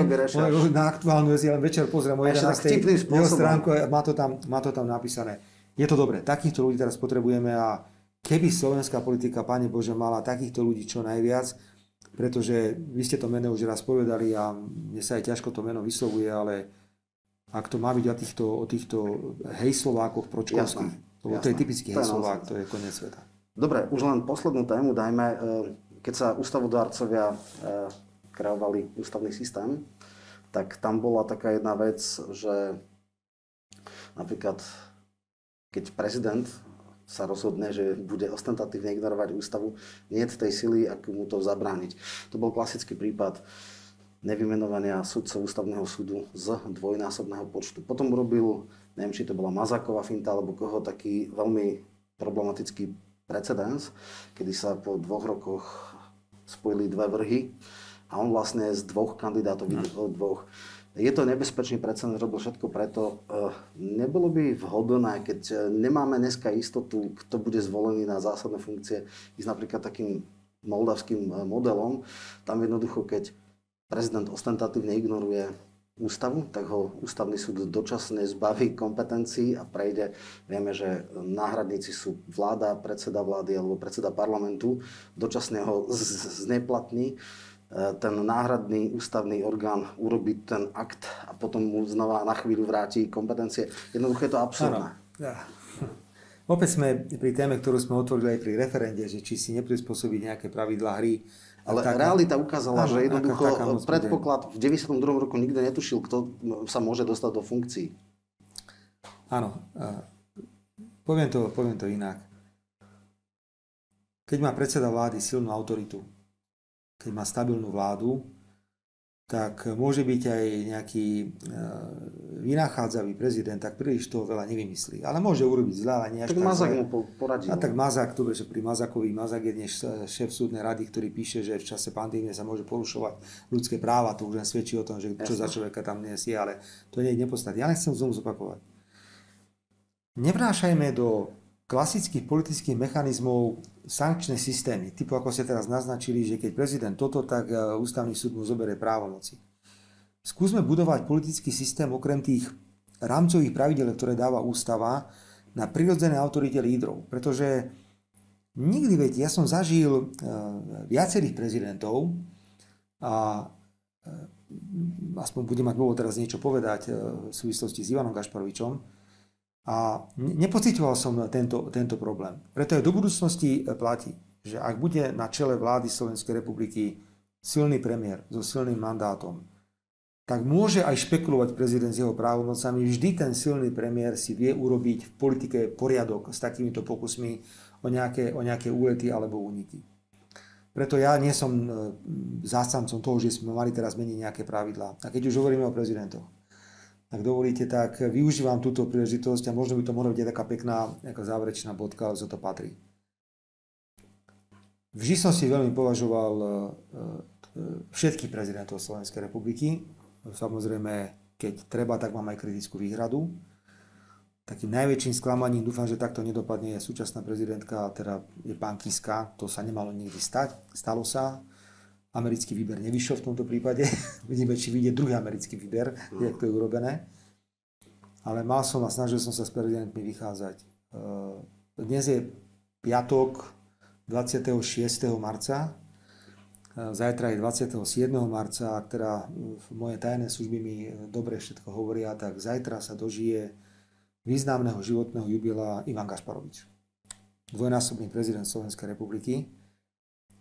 na aktuálnu vec, ja len večer pozriem o 11. jeho stránku a má to, tam, má to tam napísané. Je to dobré, takýchto ľudí teraz potrebujeme a keby slovenská politika, Pane Bože, mala takýchto ľudí čo najviac, pretože vy ste to meno už raz povedali a mne sa aj ťažko to meno vyslovuje, ale ak to má byť o týchto, o týchto hejslovákoch pročkovských, to je typický hejslovák, to je koniec sveta. Dobre, už len poslednú tému dajme. E, keď sa ústavodárcovia e, kreovali ústavný systém, tak tam bola taká jedna vec, že napríklad keď prezident sa rozhodne, že bude ostentatívne ignorovať ústavu, nie je tej sily, ako mu to zabrániť. To bol klasický prípad nevymenovania sudcov ústavného súdu z dvojnásobného počtu. Potom urobil, neviem, či to bola Mazáková finta, alebo koho, taký veľmi problematický precedens, kedy sa po dvoch rokoch spojili dve vrhy a on vlastne z dvoch kandidátov no. dvoch. Je to nebezpečný precedens, robil všetko preto. Eh, nebolo by vhodné, keď eh, nemáme dneska istotu, kto bude zvolený na zásadné funkcie, ísť napríklad takým moldavským eh, modelom. Tam jednoducho, keď prezident ostentatívne ignoruje ústavu, tak ho ústavný súd dočasne zbaví kompetencií a prejde. Vieme, že náhradníci sú vláda, predseda vlády alebo predseda parlamentu. Dočasne ho zneplatní. E, ten náhradný ústavný orgán urobí ten akt a potom mu znova na chvíľu vráti kompetencie. Jednoducho je to absurdné. Ja. Opäť sme pri téme, ktorú sme otvorili aj pri referende, že či si neprispôsobiť nejaké pravidlá hry. Ale tak, realita ukázala, áno, že jednoducho predpoklad v 92. roku nikto netušil, kto sa môže dostať do funkcií. Áno, poviem to, poviem to inak. Keď má predseda vlády silnú autoritu, keď má stabilnú vládu, tak môže byť aj nejaký e, vynachádzavý prezident, tak príliš toho veľa nevymyslí. Ale môže urobiť zle, ale nie až tak. Mazak mu poradí. A tak Mazak, dobre, že pri Mazakovi, Mazak je dnes šéf súdnej rady, ktorý píše, že v čase pandémie sa môže porušovať ľudské práva. To už len svedčí o tom, že čo za človeka tam dnes je, ale to nie je nepodstatné. Ja nechcem znovu zopakovať. Nevnášajme do klasických politických mechanizmov sankčné systémy, typu ako ste teraz naznačili, že keď prezident toto, tak e, ústavný súd mu zoberie právomoci. Skúsme budovať politický systém okrem tých rámcových pravidel, ktoré dáva ústava, na prirodzené autorite lídrov. Pretože nikdy, veď, ja som zažil e, viacerých prezidentov a e, aspoň budem mať dôvod teraz niečo povedať v súvislosti s Ivanom Gašparovičom, a nepocitoval som tento, tento problém. Preto aj do budúcnosti e, platí, že ak bude na čele vlády Slovenskej republiky silný premiér so silným mandátom, tak môže aj špekulovať prezident s jeho právomocami. Vždy ten silný premiér si vie urobiť v politike poriadok s takýmito pokusmi o nejaké, o nejaké úlety alebo úniky. Preto ja nie som e, zástancom toho, že sme mali teraz meniť nejaké pravidlá. A keď už hovoríme o prezidentoch, ak dovolíte, tak využívam túto príležitosť a možno by to mohla byť taká pekná nejaká záverečná bodka, za to patrí. Vždy som si veľmi považoval e, e, všetkých prezidentov Slovenskej republiky. Samozrejme, keď treba, tak mám aj kritickú výhradu. Takým najväčším sklamaním, dúfam, že takto nedopadne, je súčasná prezidentka, teda je pán Kiska. To sa nemalo nikdy stať. Stalo sa americký výber nevyšiel v tomto prípade. Vidíme, či vyjde druhý americký výber, mm. jak to je urobené. Ale mal som a snažil som sa s prezidentmi vychádzať. Eh, dnes je piatok 26. marca. Eh, zajtra je 27. marca, a teda moje tajné služby mi dobre všetko hovoria, tak zajtra sa dožije významného životného jubilea Ivan Gašparovič. Dvojnásobný prezident Slovenskej republiky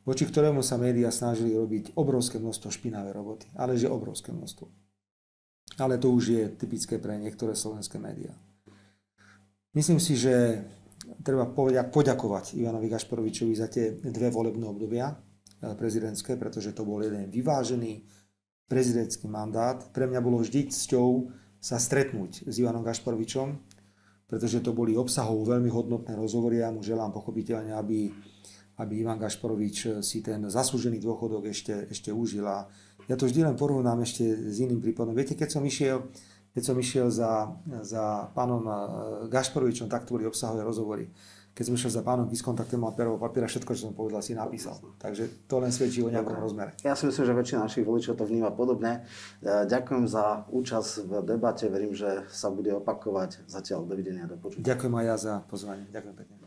voči ktorému sa médiá snažili robiť obrovské množstvo špinavé roboty. Ale že obrovské množstvo. Ale to už je typické pre niektoré slovenské médiá. Myslím si, že treba poďakovať Ivanovi Gašporovičovi za tie dve volebné obdobia eh, prezidentské, pretože to bol jeden vyvážený prezidentský mandát. Pre mňa bolo vždy cťou sa stretnúť s Ivanom Gašporovičom, pretože to boli obsahovo veľmi hodnotné rozhovory. Ja mu želám pochopiteľne, aby aby Ivan Gašporovič eh, si ten zaslúžený dôchodok ešte, ešte užil. A ja to vždy len porovnám ešte s iným prípadom. Viete, keď som išiel, keď som išiel za, za pánom eh, Gašporovičom, tak to boli obsahové rozhovory. Keď som išiel za pánom Kiskom, tak ten mal perová papiera, všetko, čo som povedal, si napísal. Takže to len svedčí o nejakom Dobre. rozmere. Ja si myslím, že väčšina našich voličov to vníma podobne. Eh, ďakujem za účasť v debate, verím, že sa bude opakovať. Zatiaľ dovidenia, do počutia. Ďakujem aj ja za pozvanie. Ďakujem pekne.